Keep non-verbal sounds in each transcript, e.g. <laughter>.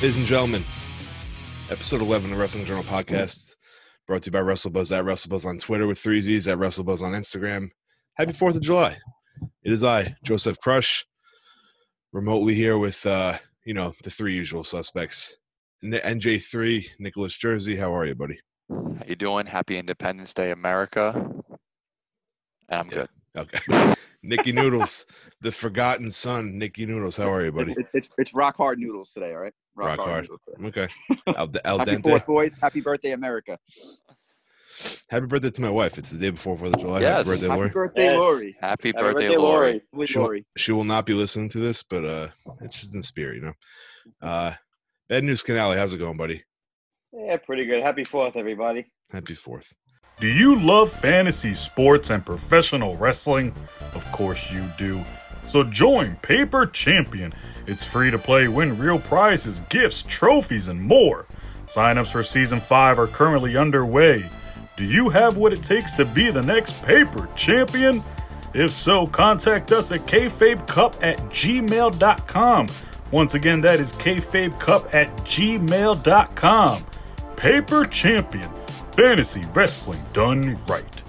Ladies and gentlemen, episode 11 of the Wrestling Journal podcast brought to you by WrestleBuzz at WrestleBuzz on Twitter with three Z's at WrestleBuzz on Instagram. Happy 4th of July. It is I, Joseph Crush, remotely here with, uh, you know, the three usual suspects. N- NJ3, Nicholas Jersey. How are you, buddy? How you doing? Happy Independence Day, America. And I'm Yeah. good. Okay. Nikki Noodles, the forgotten son, Nikki Noodles. How are you, buddy? It, it's it's rock hard noodles today, all right? Rock hard. noodles today. Okay. <laughs> Al, al Happy dente. Fourth, boys! Happy birthday, America! Happy birthday to my wife. It's the day before 4th of July. Yes. Happy birthday, Lori. Happy Lori. birthday, Yes. Lori! Happy Happy birthday, birthday, Lori. Lori. Lovely Sure. Lori. She will not be listening to this, but uh it's just in spirit, you know. Uh Bad News Canale, how's it going, buddy? Yeah, pretty good. Happy Fourth, everybody. Happy fourth. Do you love fantasy sports and professional wrestling? Of course you do. So join Paper Champion. It's free to play, win real prizes, gifts, trophies, and more. Signups for season 5 are currently underway. Do you have what it takes to be the next Paper Champion? If so, contact us at kfabecup at gmail.com. Once again, that is kfabecup at gmail.com. Paper Champion. Fantasy wrestling done right.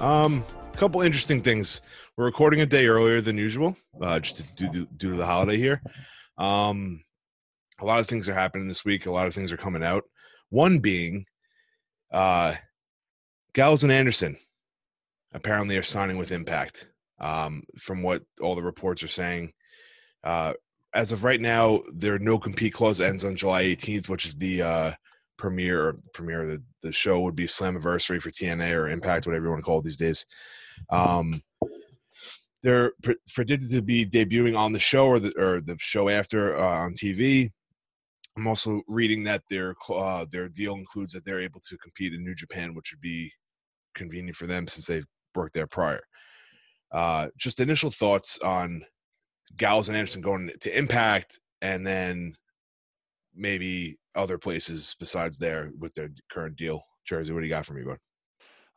Um, a couple interesting things. We're recording a day earlier than usual, uh, just to do due to the holiday here. Um, a lot of things are happening this week. A lot of things are coming out. One being, uh, Gallows and Anderson apparently are signing with Impact. Um, from what all the reports are saying, uh, as of right now, their no compete clause ends on July 18th, which is the uh, premiere premiere the, the show would be Slammiversary for TNA or Impact, whatever you want to call it these days. Um, they're pre- predicted to be debuting on the show or the or the show after uh, on TV. I'm also reading that their uh, their deal includes that they're able to compete in New Japan, which would be convenient for them since they've worked there prior. Uh, just initial thoughts on Gallows and Anderson going to Impact, and then maybe other places besides there with their current deal. Jersey, what do you got for me, bud?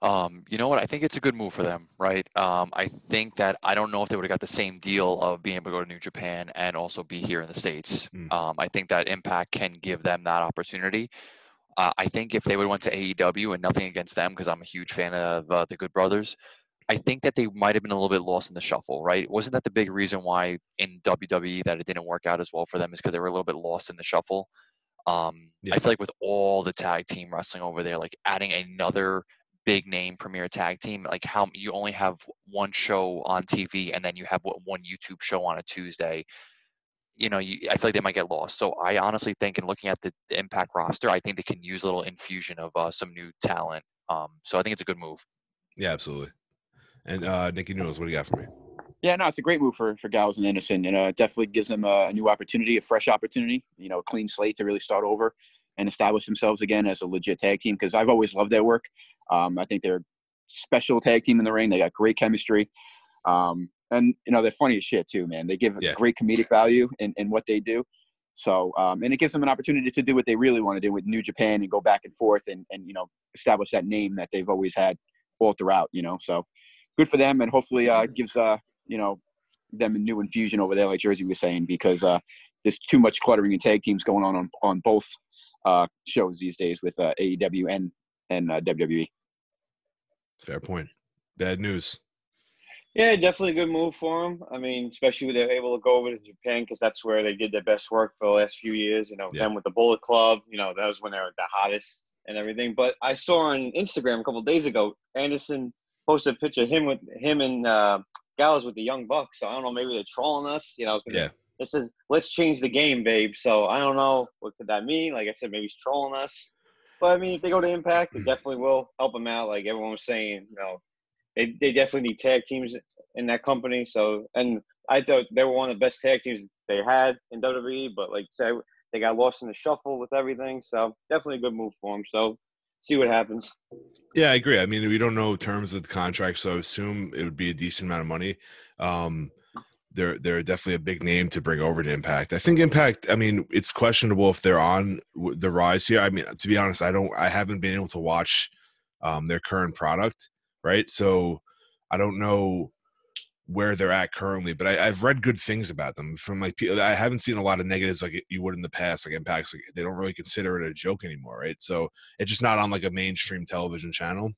Um, you know what? I think it's a good move for them, right? Um, I think that I don't know if they would have got the same deal of being able to go to New Japan and also be here in the States. Mm. Um, I think that Impact can give them that opportunity. Uh, I think if they would have went to AEW and nothing against them because I'm a huge fan of uh, the Good Brothers, I think that they might have been a little bit lost in the shuffle, right? Wasn't that the big reason why in WWE that it didn't work out as well for them is because they were a little bit lost in the shuffle. Um, Yeah. I feel like with all the tag team wrestling over there, like adding another big name premier tag team, like how you only have one show on TV and then you have what one YouTube show on a Tuesday. You know, you, I feel like they might get lost. So I honestly think, in looking at the, the Impact roster, I think they can use a little infusion of uh, some new talent. Um, so I think it's a good move. Yeah, absolutely. And uh, Nikki Noodles, what do you got for me? Yeah, no, it's a great move for for Gallows and Anderson, and uh, it definitely gives them a, a new opportunity, a fresh opportunity. You know, a clean slate to really start over and establish themselves again as a legit tag team. Because I've always loved their work. Um, I think they're a special tag team in the ring. They got great chemistry, um, and you know they're funny as shit too, man. They give Yeah. great comedic value in, in what they do. So, um, and it gives them an opportunity to do what they really want to do with New Japan and go back and forth and, and you know establish that name that they've always had all throughout. You know, so good for them, and hopefully uh, gives uh, you know them a new infusion over there, like Jersey was saying, because uh, there's too much cluttering and tag teams going on on, on both uh, shows these days with uh, AEW and and uh, WWE. Fair point. Bad news. Yeah, definitely a good move for them. I mean, especially when they're able to go over to Japan because that's where they did their best work for the last few years. You know, Yeah. them with the Bullet Club. You know, that was when they were the hottest and everything. But I saw on Instagram a couple days ago, Anderson posted a picture of him with him and uh, Gallows with the Young Bucks. So I don't know, maybe they're trolling us. You know, 'cause Yeah. It says, "Let's change the game, babe." So I don't know what could that mean. Like I said, maybe he's trolling us. But I mean, if they go to Impact, it definitely will help them out. Like everyone was saying, you know, they they definitely need tag teams in that company. So, and I thought they were one of the best tag teams they had in WWE. But like I said, they got lost in the shuffle with everything. So definitely a good move for them. So see what happens. Yeah, I agree. I mean, we don't know terms of the contract, so I assume it would be a decent amount of money. Um, they're they're definitely a big name to bring over to Impact. I think Impact. I mean, it's questionable if they're on the rise here. I mean, to be honest, I don't. I haven't been able to watch um, their current product, right? So I don't know where they're at currently, but I, I've read good things about them from like people. I haven't seen a lot of negatives like you would in the past. Like impacts, like they don't really consider it a joke anymore, right? So it's just not on like a mainstream television channel.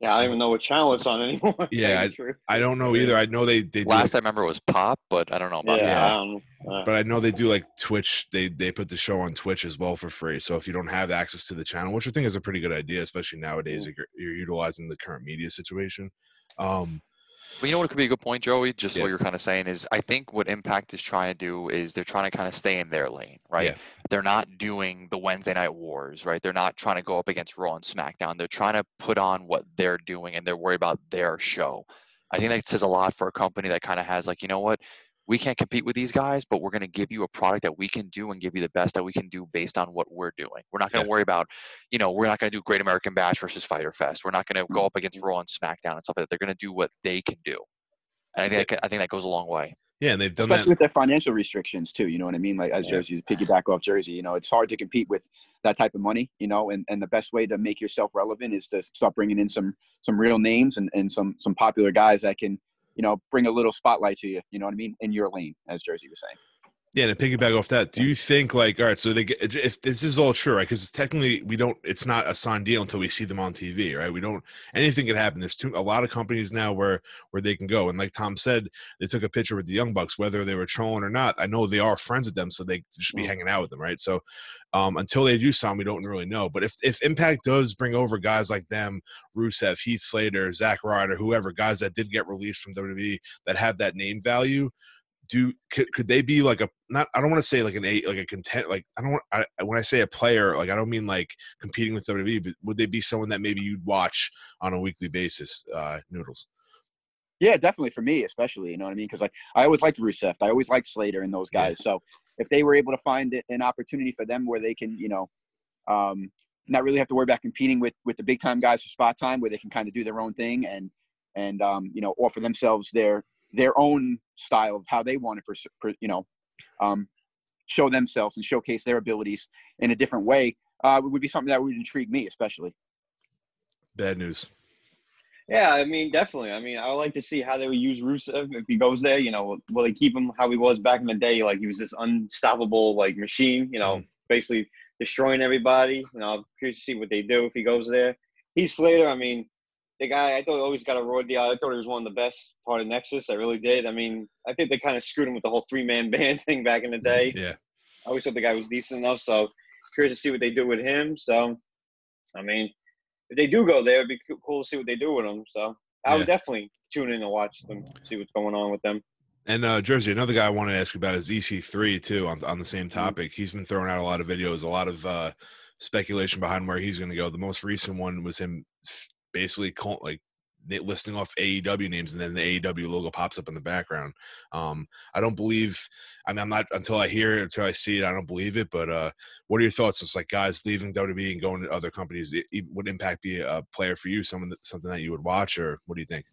Yeah, I don't even know what channel it's on anymore. <laughs> Yeah, tell you the truth. I don't know either. I know they they do Last I remember was Pop, but I don't know about yeah, yeah. I. Uh, but I know they do like Twitch. They they put the show on Twitch as well for free. So if you don't have access to the channel, which I think is a pretty good idea, especially nowadays, if you're, you're utilizing the current media situation. Um, But you know what could be a good point, Joey? Just Yeah. what you're kind of saying is, I think what Impact is trying to do is they're trying to kind of stay in their lane, right? Yeah. They're not doing the Wednesday night wars, right? They're not trying to go up against Raw and SmackDown. They're trying to put on what they're doing, and they're worried about their show. I think that says a lot for a company that kind of has like, you know what? We can't compete with these guys, but we're going to give you a product that we can do and give you the best that we can do based on what we're doing. We're not going to Yeah. worry about, you know, we're not going to do Great American Bash versus Fyter Fest. We're not going to go mm-hmm. up against Raw and SmackDown and stuff like that. They're going to do what they can do. And I think, that, I think that goes a long way. yeah, and they've done it. especially that. with their financial restrictions too. You know what I mean? Like as Yeah. Jersey, piggyback off Jersey. You know, it's hard to compete with that type of money. You know, and, and the best way to make yourself relevant is to start bringing in some some real names and, and some some popular guys that can you know bring a little spotlight to you. You know what I mean? In your lane, as Jersey was saying. Yeah, and to piggyback off that, do you think like all right? So they get if this is all true, right? Because technically we don't. It's not a signed deal until we see them on TV, right? We don't. Anything can happen. There's too a lot of companies now where where they can go. And like Tom said, they took a picture with the Young Bucks, whether they were trolling or not. I know they are friends with them, so they just be Mm. hanging out with them, right? So um, until they do sign, we don't really know. But if if Impact does bring over guys like them, Rusev, Heath Slater, Zack Ryder, whoever, guys that did get released from WWE that have that name value, do could, could they be like a not I don't want to say like an eight like a content like I don't want I, when I say a player like I don't mean like competing with WWE but would they be someone that maybe you'd watch on a weekly basis uh noodles Yeah, definitely for me, especially. You know what I mean? Because like I always liked Rusev. I always liked Slater and those Yeah. guys. So if they were able to find an opportunity for them where they can, you know, um, not really have to worry about competing with with the big time guys for spot time, where they can kind of do their own thing and and um, you know offer themselves their their own style of how they want to, pers- per, you know, um, show themselves and showcase their abilities in a different way, uh, would be something that would intrigue me, especially. bad news Yeah, I mean, definitely. I mean, I would like to see how they would use Rusev if he goes there. You know, will they keep him how he was back in the day? Like he was this unstoppable like machine. You know, basically destroying everybody. You know, I'm curious to see what they do if he goes there. Heath Slater. I mean, the guy I thought always got a raw deal. I thought he was one of the best part of Nexus. I really did. I mean, I think they kind of screwed him with the whole three man <laughs> band thing back in the day. yeah I always thought the guy was decent enough. So curious to see what they do with him. So, I mean, if they do go there, it'd be cool to see what they do with him. So I would definitely tune in and watch them, see what's going on with them. and uh Jersey another guy I wanted to ask about is EC3 too on on the same Mm-hmm. topic he's been throwing out a lot of videos a lot of uh speculation behind where he's going to go the most recent one was him basically call, like listing off AEW names and then the AEW logo pops up in the background. Um, I don't believe. I mean, I'm not until I hear it, until I see it, I don't believe it. But uh, what are your thoughts? It's like guys leaving WWE and going to other companies. It, it would impact be a player for you? Someone that something that you would watch, or what do you think?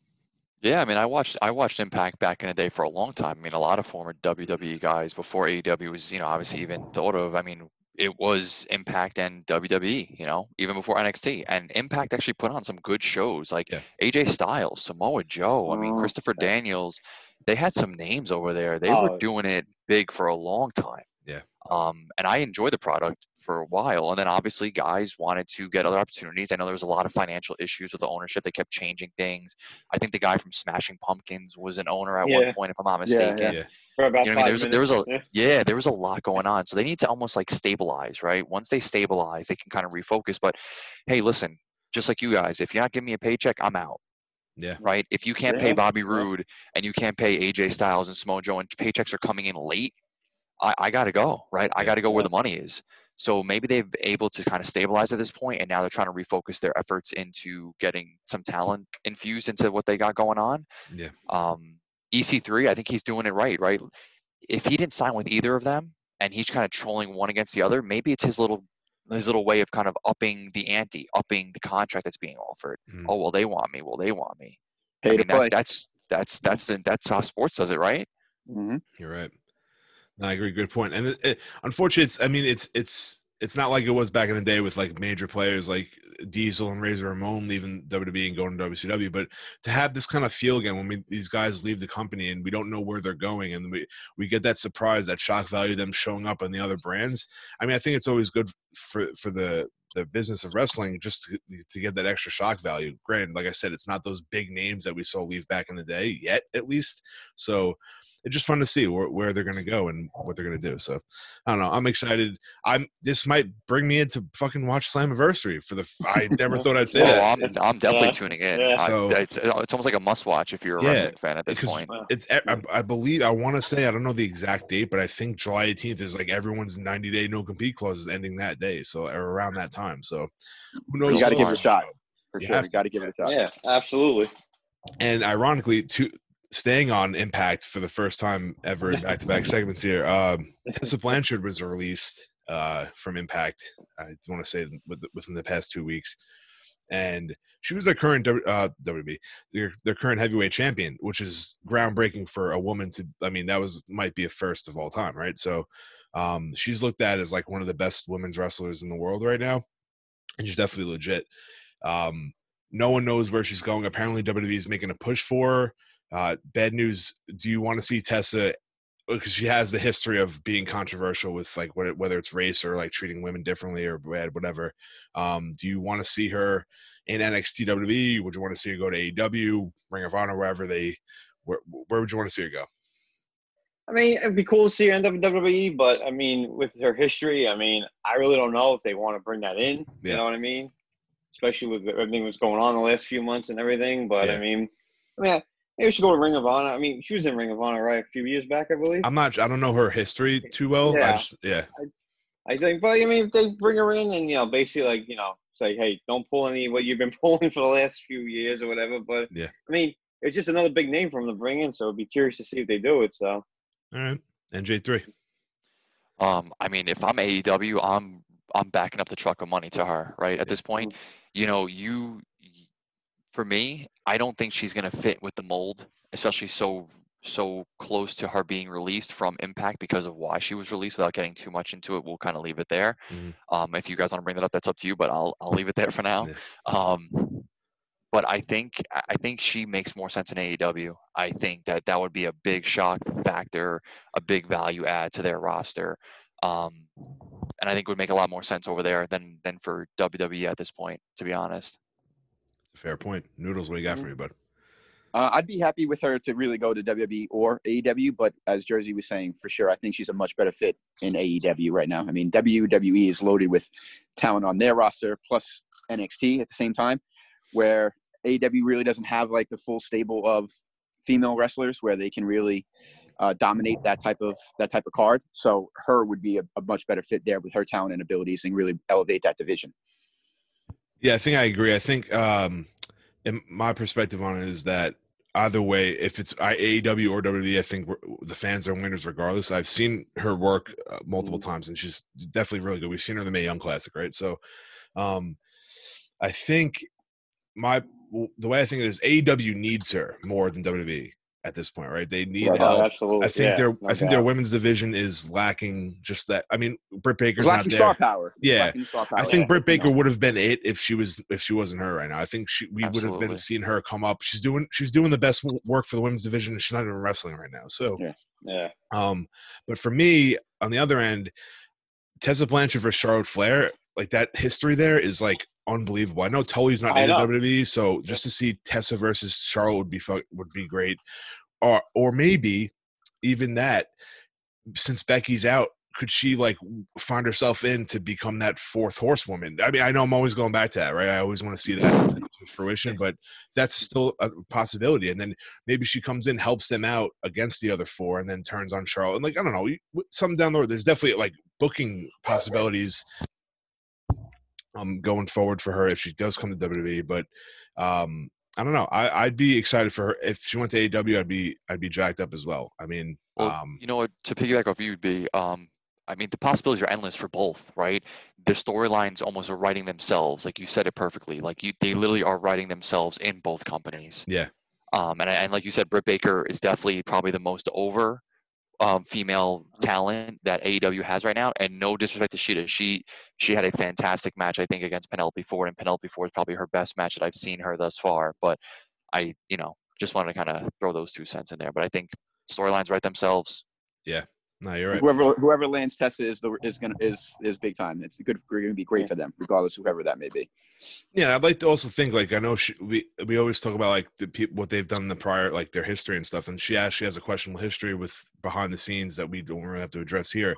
Yeah, I mean, I watched I watched Impact back in the day for a long time. I mean, a lot of former WWE guys before AEW was, you know, obviously even thought of. I mean, it was Impact and WWE, you know, even before NXT. And Impact actually put on some good shows like Yeah. AJ Styles, Samoa Joe. I mean, Oh, Christopher. Daniels. They had some names over there. They Oh. were doing it big for a long time. Yeah. Um, and I enjoyed the product for a while. And then obviously guys wanted to get other opportunities. I know there was a lot of financial issues with the ownership. They kept changing things. I think the guy from Smashing Pumpkins was an owner at one point, if I'm not Yeah, yeah. mistaken. Yeah. For about You know what I mean? There was- there was minutes. Yeah, there was a lot going on. So they need to almost like stabilize, right? Once they stabilize, they can kind of refocus. But hey, listen, just like you guys, if you're not giving me a paycheck, I'm out, Yeah, right? If you can't pay Bobby yeah. Roode and you can't pay AJ Styles and Samoa Joe and paychecks are coming in late, I, I got to go, right? I got to go where the money is. So maybe they've able to kind of stabilize at this point, and now they're trying to refocus their efforts into getting some talent infused into what they got going on. yeah, Um, EC3, I think he's doing it right, right? If he didn't sign with either of them and he's kind of trolling one against the other, maybe it's his little his little way of kind of upping the ante, upping the contract that's being offered. Mhm. Oh well, they want me. Well, they want me. Pay I to mean, play. that, that's that's that's that's how sports does it, right? Mhm. you're right. No, I agree. Good point. And it, it, unfortunately, it's. I mean, it's it's it's not like it was back in the day with like major players. Like Diesel and Razor Ramon leaving WWE and going to WCW, but to have this kind of feel again when we, these guys leave the company and we don't know where they're going, and we we get that surprise, that shock value, them showing up on the other brands. I mean, I think it's always good for for the the business of wrestling just to, to get that extra shock value. Granted, like I said, it's not those big names that we saw leave back in the day yet, at least. So it's just fun to see where, where they're going to go and what they're going to do. So I don't know. I'm excited. I'm. This might bring me into fucking watch Slammiversary for the. I never <laughs> thought I'd say Well, that. I'm, I'm definitely Yeah. tuning in. Yeah. I- So- it's, uh, it's almost like a must watch if you're a Yeah, wrestling fan at this point. It's. I, I believe. I want to say. I don't know the exact date, but I think July 18th is like everyone's 90 day no compete clause is ending that day. So or around that time. So who knows? You got to give it a shot for You sure. You got to give it a shot. Yeah, absolutely. and ironically to staying on impact for the first time ever in back-to-back segments here um <laughs> tessa blanchard was released uh from impact i want to say within the past two weeks and she was their current uh wb their, their current heavyweight champion which is groundbreaking for a woman to i mean that was might be a first of all time right so um she's looked at as like one of the best women's wrestlers in the world right now and she's definitely legit um no one knows where she's going. Apparently, WWE is making a push for her. Uh, bad news. Do you want to see Tessa? Because she has the history of being controversial with like what whether it's race or like treating women differently or bad, whatever. Um, do you want to see her in NXT WWE? Would you want to see her go to AEW, Ring of Honor, wherever they? Where, where would you want to see her go? I mean, it'd be cool to see her in WWE, but I mean, with her history, I mean, I really don't know if they want to bring that in. Yeah. You know what I mean? Especially with everything that's going on the last few months and everything. But Yeah. I mean, I mean, maybe she should go to Ring of Honor. I mean, she was in Ring of Honor right a few years back, I believe. I'm not. I don't know her history too well. I Yeah. just, yeah. I think, but I mean, if they bring her in and you know, basically like you know, say, hey, don't pull any what you've been <laughs> pulling for the last few years or whatever. But Yeah. I mean, it's just another big name for them to bring in, so I'd be curious to see if they do it. So All right. NJ three. Um, I mean, if I'm AEW, I'm I'm backing up the truck of money to her, right? At this point, you know, you y- for me, I don't think she's gonna fit with the mold, especially so so close to her being released from Impact because of why she was released. Without getting too much into it, we'll kind of leave it there. Mhm. Um, if you guys want to bring that up, that's up to you, but I'll I'll leave it there for now. <laughs> Yeah. Um, but I think I think she makes more sense in AEW. I think that that would be a big shock factor, a big value add to their roster, um, and I think would make a lot more sense over there than than for WWE at this point. To be honest, fair point. Noodles, what do you got for me, bud? Uh, I'd be happy with her to really go to WWE or AEW, but as Jersey was saying, for sure, I think she's a much better fit in AEW right now. I mean, WWE is loaded with talent on their roster plus NXT at the same time, where AEW really doesn't have like the full stable of female wrestlers where they can really uh, dominate that type of that type of card. So her would be a, a much better fit there with her talent and abilities and really elevate that division. Yeah, I think I agree. I think um in my perspective on it is that either way, if it's AEW or WWE, I think the fans are winners regardless. I've seen her work uh, multiple times, and she's definitely really good. We've seen her in the Mae Young Classic, right? So, um, I think my the way I think it is AEW needs her more than WWE at this point, right? They need Right. Oh, help. absolutely. I think yeah, their no I think their women's division is lacking just that. I mean, Britt Baker's not Lacking there. star power. Yeah. Star power. I think yeah, Britt. Baker would have been it if she was if she wasn't her right now. I think she we would have been seeing her come up. She's doing she's doing the best work for the women's division. and She's not even wrestling right now. So, Yeah. Yeah. um, but for me on the other end, Tessa Blanchard versus Charlotte Flair, like that history there is like unbelievable. I know Tully's not in the. WWE, so just to see Tessa versus Charlotte would be would be great. Or or maybe even that since Becky's out, could she like find herself in to become that fourth horsewoman? I mean, I know I'm always going back to that, right? I always want to see that to fruition, but that's still a possibility. And then maybe she comes in, helps them out against the other four, and then turns on Charlotte. And like I don't know, some down the road. There's definitely like booking possibilities um going forward for her if she does come to WWE. But um I don't know. I, I'd be excited for her if she went to AEW. I'd be I'd be jacked up as well. I mean, Well, um, you know what? To piggyback off you would be, um, I mean, the possibilities are endless for both, right? Their storylines almost are writing themselves. Like you said it perfectly. Like you, they literally are writing themselves in both companies. Yeah. Um, and, and like you said, Britt Baker is definitely probably the most over um, female talent that AEW has right now. And no disrespect to Shida, she she had a fantastic match I think against Penelope Ford, and Penelope Ford is probably her best match that I've seen her thus far. But I you know just wanted to kind of throw those two cents in there. But I think storylines write themselves. No, you're right. Whoever whoever lands Tessa is the is gonna is is big time. It's good. We're Going to be great for them, regardless of whoever that may be. Yeah, I'd like to also think like I know she, we we always talk about like the people what they've done in the prior like their history and stuff, and she actually has a questionable history with behind the scenes that we don't really have to address here.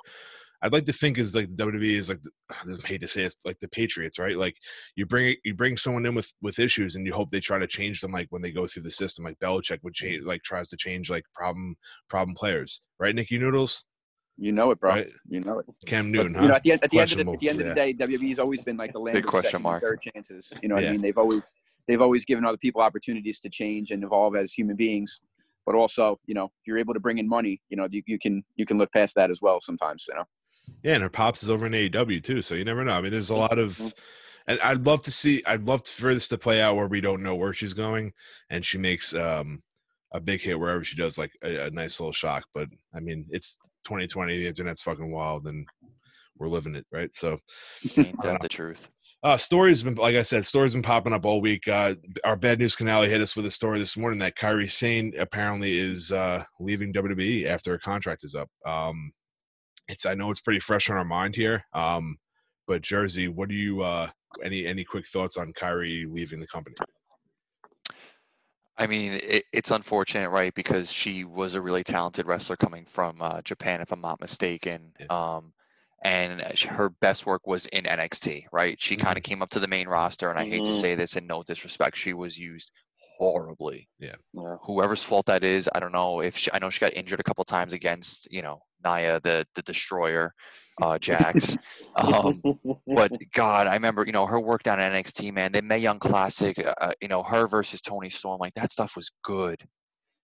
I'd like to think is like the WWE is like the, I hate to say it's like the Patriots, right? Like you bring you bring someone in with with issues and you hope they try to change them like when they go through the system. Like Belichick would change like tries to change like problem problem players, right? Nikki Noodles, You know it, bro. Right. You know it. Cam But, Newton, you know, huh? at the end, at the end of the, at the end of the day, WWE's always been like the land Big of question second and mark. third chances. You know what Yeah. I mean? They've always they've always given other people opportunities to change and evolve as human beings. But also, you know, if you're able to bring in money, you know, you, you can you can look past that as well sometimes. You know. Yeah, and her pops is over in AEW too, so you never know. I mean, there's a lot of, Mhm. and I'd love to see. I'd love for this to play out where we don't know where she's going, and she makes um a big hit wherever she does, like a, a nice little shock. But I mean, it's 2020. The internet's fucking wild, and we're living it, right? So, Ain't that the truth? uh, stories been like I said, stories been popping up all week. Uh, our bad news canale hit us with a story this morning that Kairi Sane apparently is uh, leaving WWE after her contract is up. Um, it's I know it's pretty fresh on our mind here. Um, but Jersey, what do you uh, any any quick thoughts on Kyrie leaving the company? I mean, it, it's unfortunate, right? Because she was a really talented wrestler coming from uh, Japan, if I'm not mistaken. Um, and uh, her best work was in NXT, right? She kind of came up to the main roster, and I hate to Mhm. say this in no disrespect, she was used horribly. Yeah. Whoever's fault that is, I don't know. If she, I know she got injured a couple times against, you know, Nia, the the Destroyer, uh, Jax. <laughs> um, <laughs> but God, I remember, you know, her work down at NXT, man. The Mae Young Classic, uh, you know, her versus Toni Storm, like that stuff was good.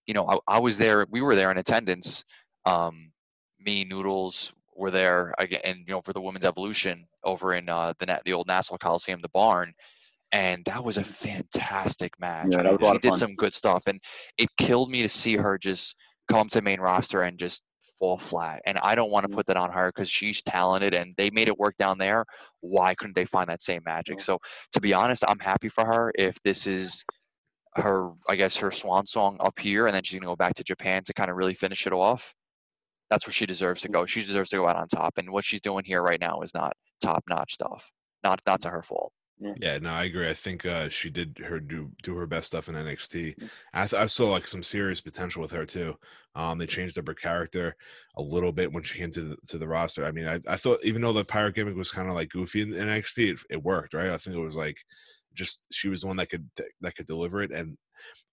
You know, I, I was there. We were there in attendance. Um, me, Noodles were there again, and you know, for the Women's Evolution over in uh, the the old Nassau Coliseum, the barn, and that was a fantastic match. Yeah, I that was mean, a lot she did some good stuff, and it killed me to see her just come to main roster and just fall flat. And I don't want to put that on her because she's talented and they made it work down there. Why couldn't they find that same magic? So to be honest, I'm happy for her if this is her, I guess, her swan song up here, and then she's gonna go back to Japan to kind of really finish it off. That's where she deserves to go. She deserves to go out on top. And what she's doing here right now is not top notch stuff. Not not to her fault. Yeah, no, I agree. I think uh, she did her do do her best stuff in NXT. Mm. I, th- I saw like some serious potential with her too. Um, they changed up her character a little bit when she came to the, to the roster. I mean, I, I thought even though the pirate gimmick was kind of like goofy in, in NXT, it, it worked, right? I think it was like just she was the one that could that could deliver it, and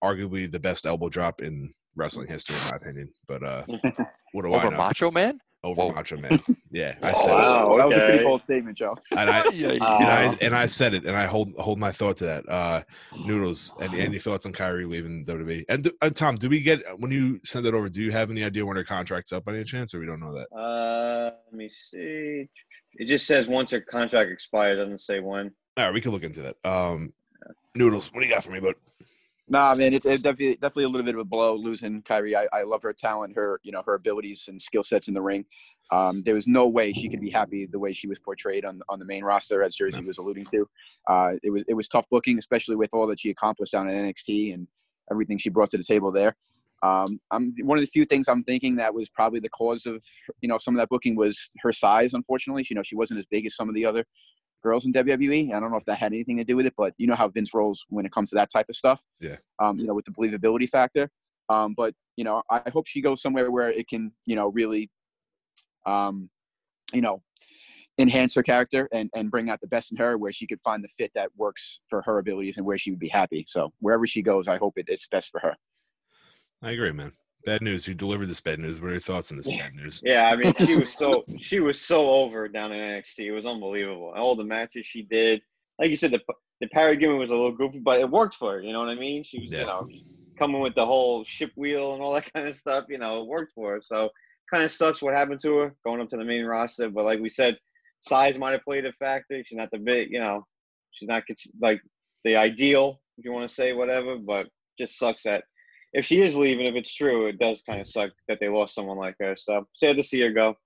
arguably the best elbow drop in wrestling history, in my opinion. But uh, <laughs> what do I know? Macho Man? Over Whoa. Macho Man. Yeah, I <laughs> said it. wow. that was a pretty bold statement, Joe. <laughs> And I, <laughs> yeah, and I and I said it, and I hold hold my thought to that. Uh, <sighs> Noodles, any any thoughts on Kairi leaving WWE? And, do- and Tom, do we get when you send it over? Do you have any idea when her contract's up by any chance, or we don't know that? Uh, let me see. It just says once her contract expires. Doesn't say when. All right, we can look into that. Um, Noodles, what do you got for me, bud? Nah, man, it's, it's definitely definitely a little bit of a blow losing Kairi. I, I love her talent, her you know her abilities and skill sets in the ring. Um, there was no way she could be happy the way she was portrayed on on the main roster, as Jersey was alluding to. Uh, it was it was tough booking, especially with all that she accomplished down at NXT and everything she brought to the table there. Um, I'm one of the few things I'm thinking that was probably the cause of you know some of that booking was her size. Unfortunately, you know she wasn't as big as some of the other girls in WWE. I don't know if that had anything to do with it, but you know how Vince rolls when it comes to that type of stuff. Yeah. Um, you know, with the believability factor. Um, but you know, I hope she goes somewhere where it can, you know, really, um, you know, enhance her character and and bring out the best in her, where she could find the fit that works for her abilities and where she would be happy. So wherever she goes, I hope it, it's best for her. I agree, man. Bad news. You delivered this bad news. What are your thoughts on this bad news? Yeah, I mean, she was so <laughs> she was so over down in NXT. It was unbelievable. All the matches she did, like you said, the the parry gimmick was a little goofy, but it worked for her. You know what I mean? She was, Yeah. you know, coming with the whole ship wheel and all that <laughs> kind of stuff. You know, it worked for her. So kind of sucks what happened to her going up to the main roster. But like we said, size might have played a factor. She's not the big, you know, she's not like the ideal if you want to say whatever. But just sucks that if she is leaving, if it's true, it does kind of suck that they lost someone like her. So sad to see her go.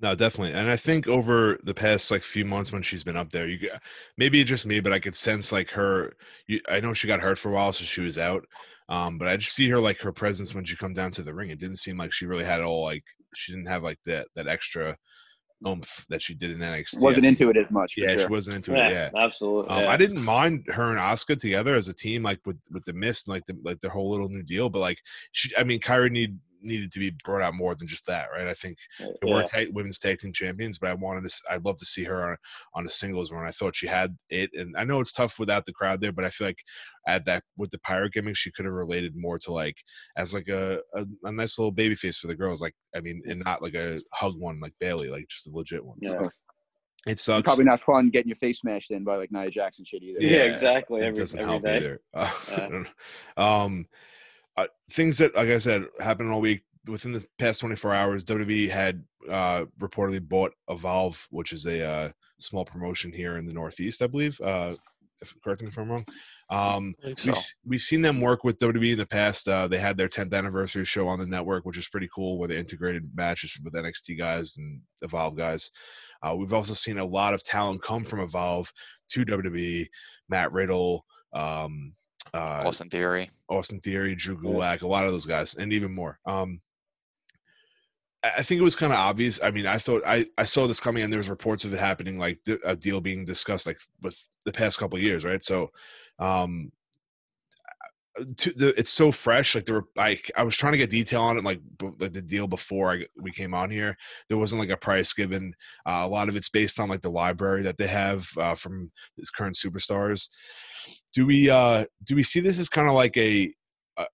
No, definitely. And I think over the past like few months when she's been up there, you maybe just me, but I could sense like her. You, I know she got hurt for a while, so she was out. Um, but I just see her like her presence when she come down to the ring. It didn't seem like she really had all like she didn't have like that that extra oomph that she did in NXT. Wasn't into it as much. Yeah, she wasn't into it. Yeah. absolutely. Um, yeah. I didn't mind her and Asuka together as a team, like with with the mist, like the like their whole little new deal. But like, she, I mean, Kairi need needed to be brought out more than just that, right? I think they yeah. were tag, women's tag team champions, but I wanted to. I'd love to see her on on a singles run. I thought she had it, and I know it's tough without the crowd there, but I feel like at that with the pirate gimmick, she could have related more to like as like a, a a nice little baby face for the girls. Like, I mean, and not like a hug one like Bayley, like just a legit one. Yeah. So it sucks. Probably not fun getting your face smashed in by like Nia Jackson shit either. Yeah, exactly, It every- doesn't every help day. either. <laughs> Uh, Yeah. um, uh, things that, like I said, happened all week. Within the past 24 hours, WWE had uh, reportedly bought Evolve, which is a uh, small promotion here in the Northeast, I believe. Uh, if, correct me if I'm wrong. Um, we've, so. we've seen them work with WWE in the past. Uh, they had their 10th anniversary show on the network, which is pretty cool, where they integrated matches with NXT guys and Evolve guys. Uh, we've also seen a lot of talent come from Evolve to WWE. Matt Riddle, um, uh, Austin Theory. Austin Theory, Drew Gulak, a lot of those guys, and even more. Um, I I think it was kind of obvious. I mean, I thought I, I saw this coming, and there was reports of it happening, like a deal being discussed, like with the past couple of years, right? So, um, to the, it's so fresh. Like there were, I, I was trying to get detail on it, like b- like the deal before I, we came on here. There wasn't like a price given. Uh, a lot of it's based on like the library that they have uh, from these current superstars. Do we uh do we see this as kind of like a uh,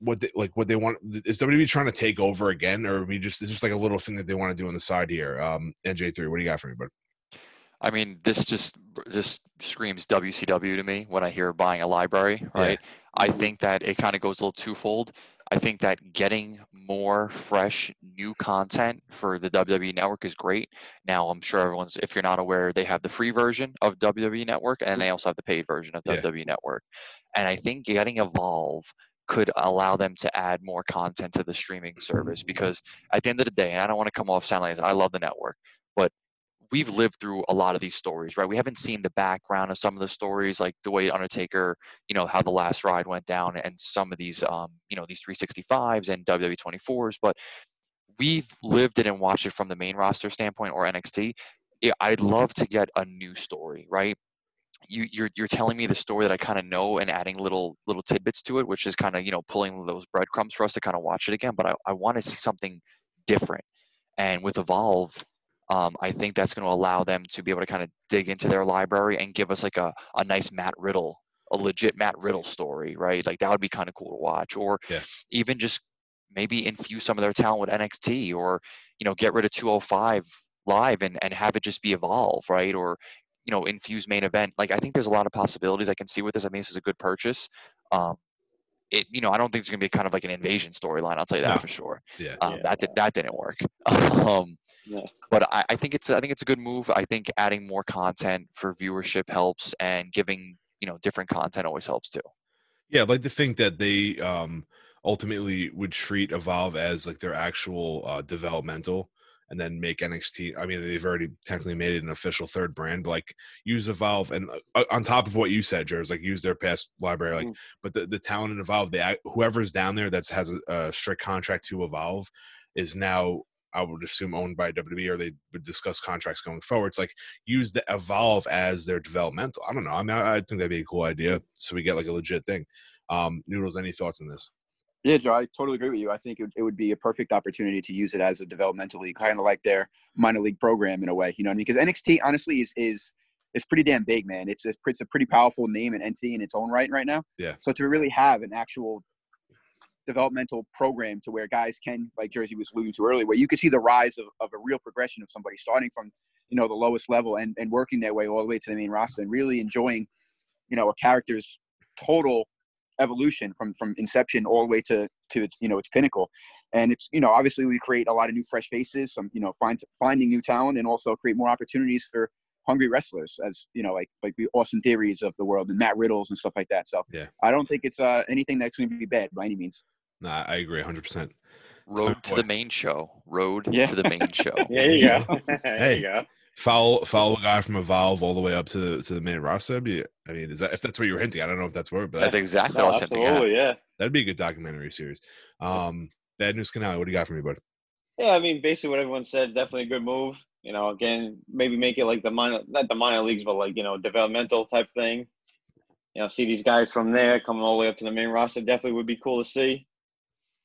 what they, like what they want is WWE trying to take over again, or we just it's just like a little thing that they want to do on the side here? Um, NJ three, what do you got for me, bud? I mean, this just just screams WCW to me when I hear buying a library, right? I think that it kind of goes a little twofold. I think that getting more fresh new content for the WWE network is great. Now, I'm sure everyone's if you're not aware, they have the free version of WWE network and they mm-hmm. also have the paid version of Yeah. WWE network. And I think getting Evolve could allow them to add more content to the streaming service mm-hmm. because at the end of the day, and I don't want to come off sound like this, I love the network, but we've lived through a lot of these stories, right? We haven't seen the background of some of the stories, like the way Undertaker, you know, how the last ride went down, and some of these, um, you know, these 365s and WWE 24s. But we've lived it and watched it from the main roster standpoint or NXT. Yeah, I'd love to get a new story, right? You, you're you're telling me the story that I kind of know and adding little little tidbits to it, which is kind of you know pulling those breadcrumbs for us to kind of watch it again. But I, I want to see something different. And with Evolve, um, I think that's going to allow them to be able to kind of dig into their library and give us like a, a nice Matt Riddle, a legit Matt Riddle story, right? Like that would be kind of cool to watch. Or Yeah. even just maybe infuse some of their talent with NXT or, you know, get rid of 205 live and, and have it just be Evolve, right? Or, you know, infuse main event. Like I think there's a lot of possibilities I can see with this. I think this is a good purchase. Um, it, you know, I don't think it's going to be kind of like an invasion storyline. I'll tell you that No. for sure. Yeah. Um, Yeah. That did, that didn't work. <laughs> um, Yeah. but I, I think it's I think it's a good move. I think adding more content for viewership helps, and giving you know different content always helps too. Yeah, I'd like to think that they um ultimately would treat Evolve as like their actual uh developmental and then make NXT. I mean, they've already technically made it an official third brand, but like use Evolve and uh, on top of what you said, Jers, like use their past library, like, Mm. but the, the talent in Evolve, they whoever's down there that has a, a strict contract to Evolve is now. I would assume owned by WWE, or they would discuss contracts going forward. It's like use the Evolve as their developmental. I don't know. I mean, I, I think that'd be a cool idea, so we get like a legit thing. Um, Noodles, any thoughts on this? Yeah, Joe, I totally agree with you. I think it, would- it would be a perfect opportunity to use it as a developmental league, kind of like their minor league program in a way. You know I mean? Because NXT honestly is is is pretty damn big, man. It's a it's a pretty powerful name and entity in its own right right now. Yeah. So to really have an actual developmental program to where guys can, like Jersey was alluding to earlier, where you could see the rise of, of a real progression of somebody starting from, you know, the lowest level and, and working their way all the way to the main roster and really enjoying, you know, a character's total evolution from from inception all the way to to its you know its pinnacle and it's you know obviously we create a lot of new fresh faces some you know find finding new talent and also create more opportunities for hungry wrestlers, as you know, like like the Austin Theories of the world and Matt Riddles and stuff like that. So Yeah. I don't think it's uh, anything that's going to be bad by any means. Nah, I agree 100. percent Road to boy. the main show. Road Yeah. to the main show. Yeah, <laughs> there you go. <laughs> <laughs> there Hey. you go. Follow follow a guy from Evolve all the way up to the to the main roster. Be, I mean, is that if that's what you were hinting? I don't know if that's where, but That's that, exactly No, what I was thinking. yeah. yeah. that'd be a good documentary series. Um, Bad News Canal. What do you got for me, bud? Yeah, I mean, basically what everyone said, definitely a good move. You know, again, maybe make it like the minor, not the minor leagues, but like you know, developmental type thing. You know, see these guys from there coming all the way up to the main roster. Definitely would be cool to see.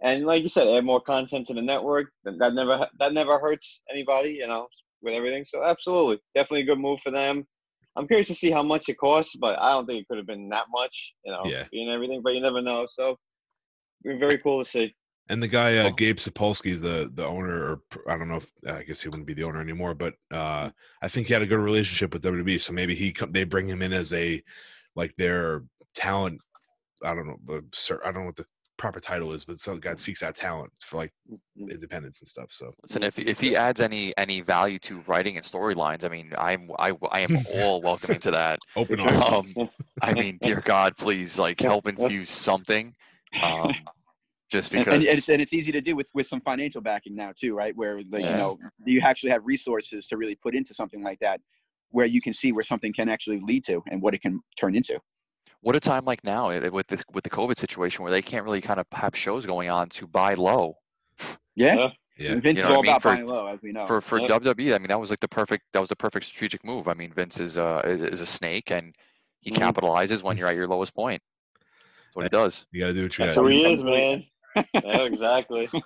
And like you said, add more content to the network. That, that never that never hurts anybody. You know, with everything. So absolutely, definitely a good move for them. I'm curious to see how much it costs, but I don't think it could have been that much. You know, Yeah. being everything, but you never know. So, very cool to see. And the guy uh, Gabe Sapolsky is the the owner, or I don't know if I guess he wouldn't be the owner anymore, but uh, I think he had a good relationship with WWE. So maybe he they bring him in as a like their talent. I don't know, but sir, I don't know what the proper title is, but some guy seeks out talent for like independence and stuff. So Listen, if if he adds any any value to writing and storylines, I mean, I'm I I am <laughs> all welcoming to that. open arms. Um, I mean, dear God, please like help infuse something. Um, just because and, and, it's, and it's easy to do with, with some financial backing now too, right? Where like Yeah. you know you actually have resources to really put into something like that, where you can see where something can actually lead to and what it can turn into. What a time like now eh, with the with the COVID situation where they can't really kind of have shows going on to buy low. Yeah, Yeah. yeah, Vince You is all I mean? about For- buying low, as we know. for for Yep. WWE, I mean that was like the perfect that was the perfect strategic move. I mean Vince is uh is, is a snake and he Mhm. capitalizes when you're at your lowest point. That's what he does. you got to do what you That's got. who he is, man. <laughs> yeah, exactly. <laughs>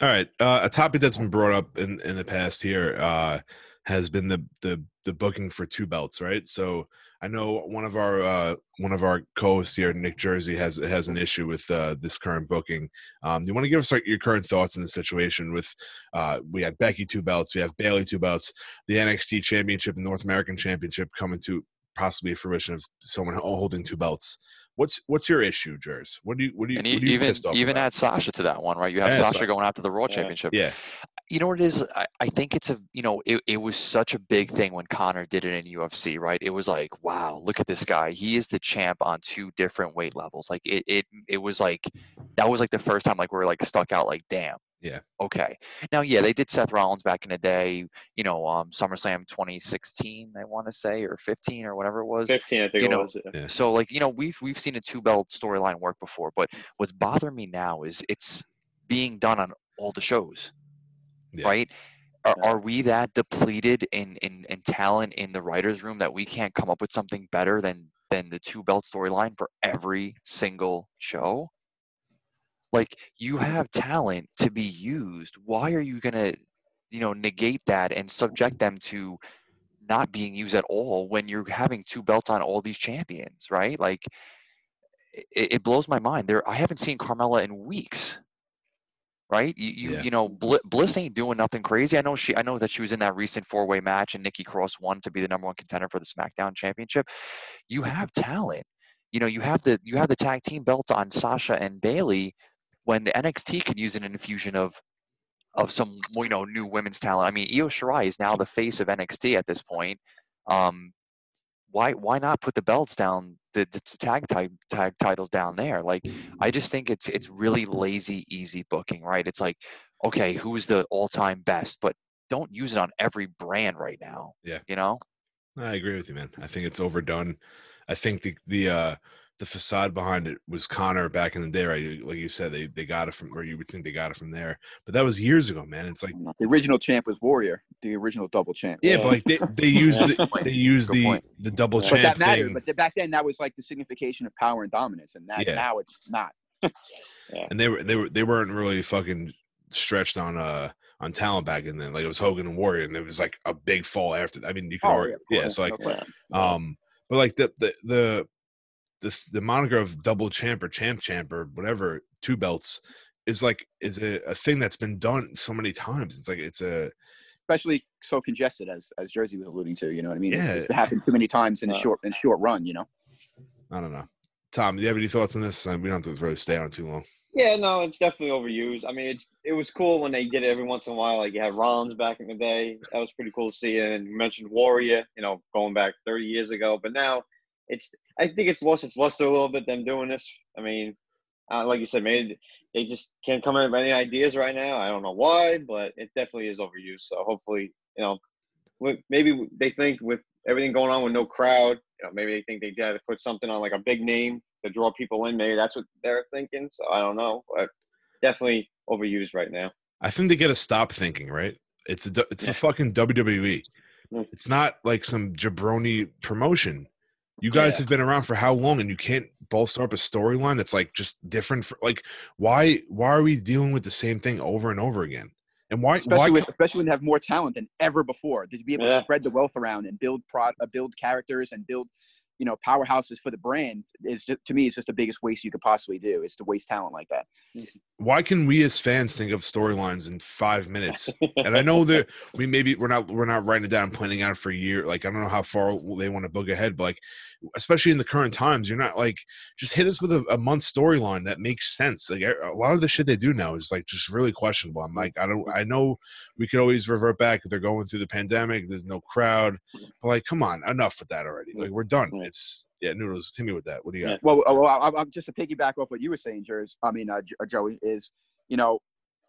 All right, uh, a topic that's been brought up in in the past here uh, has been the the the booking for two belts, right? So I know one of our uh, one of our co-hosts here, Nick Jersey, has has an issue with uh, this current booking. Um, do you want to give us like, your current thoughts in the situation? With uh, we had Becky two belts, we have Bayley two belts, the NXT Championship and North American Championship coming to possibly a fruition of someone holding two belts. What's what's your issue, Jers? What do you what do you, And what do you even even about? add Sasha to that one, right? You have Yeah, Sasha Sa- going after the Raw Yeah. Championship. yeah, you know what it is I, I think it's a you know it, it was such a big thing when conor did it in ufc right it was like wow look at this guy he is the champ on two different weight levels like it it, it was like that was like the first time like we were like stuck out like damn Yeah. okay now yeah they did seth rollins back in the day you know um summerslam 2016 i want to say or 15 or whatever it was 15, I think You it know, was. yeah. Yeah. so like you know we've we've seen a two belt storyline work before but what's bothering me now is it's being done on all the shows Yeah. right? Are, are we that depleted in, in in talent in the writers room that we can't come up with something better than than the two belt storyline for every single show? Like you mm-hmm. have talent to be used. Why are you going to you know negate that and subject them to not being used at all when you're having two belts on all these champions right? Like it, it blows my mind. There i haven't seen carmella in weeks right you you, Yeah. you know bliss ain't doing nothing crazy i know she i know that she was in that recent four way match and nikki cross won to be the number one contender for the smackdown championship you have talent you know you have the you have the tag team belts on sasha and bayley when the nxt could use an infusion of of some you know new women's talent. I mean, Io Shirai is now the face of NXT at this point. Um, why why not put the belts down, the, the tag tag tag titles down there? Like, I just think it's it's really lazy, easy booking, right? It's like, okay, who's the all time best, but don't use it on every brand right now. Yeah. you know. I agree with you, man. I think it's overdone. I think the the uh the facade behind it was Conor back in the day, right? Like you said, they they got it from, or you would think they got it from there, but that was years ago, man. It's like, The original champ was Warrior, the original double champ. yeah, Yeah. but like they they <laughs> used the, they used Good the point. the double But But champ that mattered. thing, But th- back then, that was like the signification of power and dominance, and that Yeah. now it's not. <laughs> and they were they were they weren't really fucking stretched on uh on talent back in then. Like it was Hogan and Warrior, and there was like a big fall after. that. I mean, you can Oh, argue, yeah, yeah. So like, course. Um, but like the the the the the moniker of double champ or champ champ or whatever two belts is like is a, a thing that's been done so many times. It's like it's a especially so congested as as Jersey was alluding to. You know what I mean? It's, Yeah. it's happened too many times in a Uh, short in a short run. You know. I don't know. Tom, do you have any thoughts on this? Uh, We don't have to really stay on it too long. Yeah, no, it's definitely overused. I mean, it's it was cool when they did it every once in a while. Like you had Rollins back in the day, that was pretty cool to see. And you mentioned Warrior, you know, going back 30 years ago. But now, it's I think it's lost its luster a little bit. Them doing this. I mean, uh, like you said, maybe they just can't come up with any ideas right now. I don't know why, but it definitely is overused. So hopefully, you know, maybe they think with everything going on with no crowd, you know, maybe they think they got to put something on like a big name to draw people in. Maybe that's what they're thinking. So I don't know, but definitely overused right now. I think they got to stop thinking. Right? It's a it's the fucking WWE. Mm. It's not like some jabroni promotion. You guys Yeah. have been around for how long, and you can't bolster up a storyline that's like just different. For, like, why why are we dealing with the same thing over and over again? And why especially why with, especially when they have more talent than ever before. To be able Yeah. to spread the wealth around and build pro, uh, build characters and build, you know, powerhouses for the brand is just, to me is just the biggest waste you could possibly do. Is to waste talent like that. Mm-hmm. why can we as fans think of storylines in five minutes? and I know <laughs> that we maybe we're not we're not writing it down, planning out for a year. Like I don't know how far they want to book ahead, but like especially in the current times, you're not like just hit us with a, a month storyline that makes sense. Like a lot of the shit they do now is like just really questionable. I'm like I don't I know we could always revert back if they're going through the pandemic. There's no crowd, but like come on, enough with that already. Like we're done. Mm-hmm. Yeah. It's yeah, noodles. Hit me with that. What do you got? Yeah. Well, well I, I'm just to piggyback off what you were saying, Jers. I mean, uh, uh, Joey is, you know,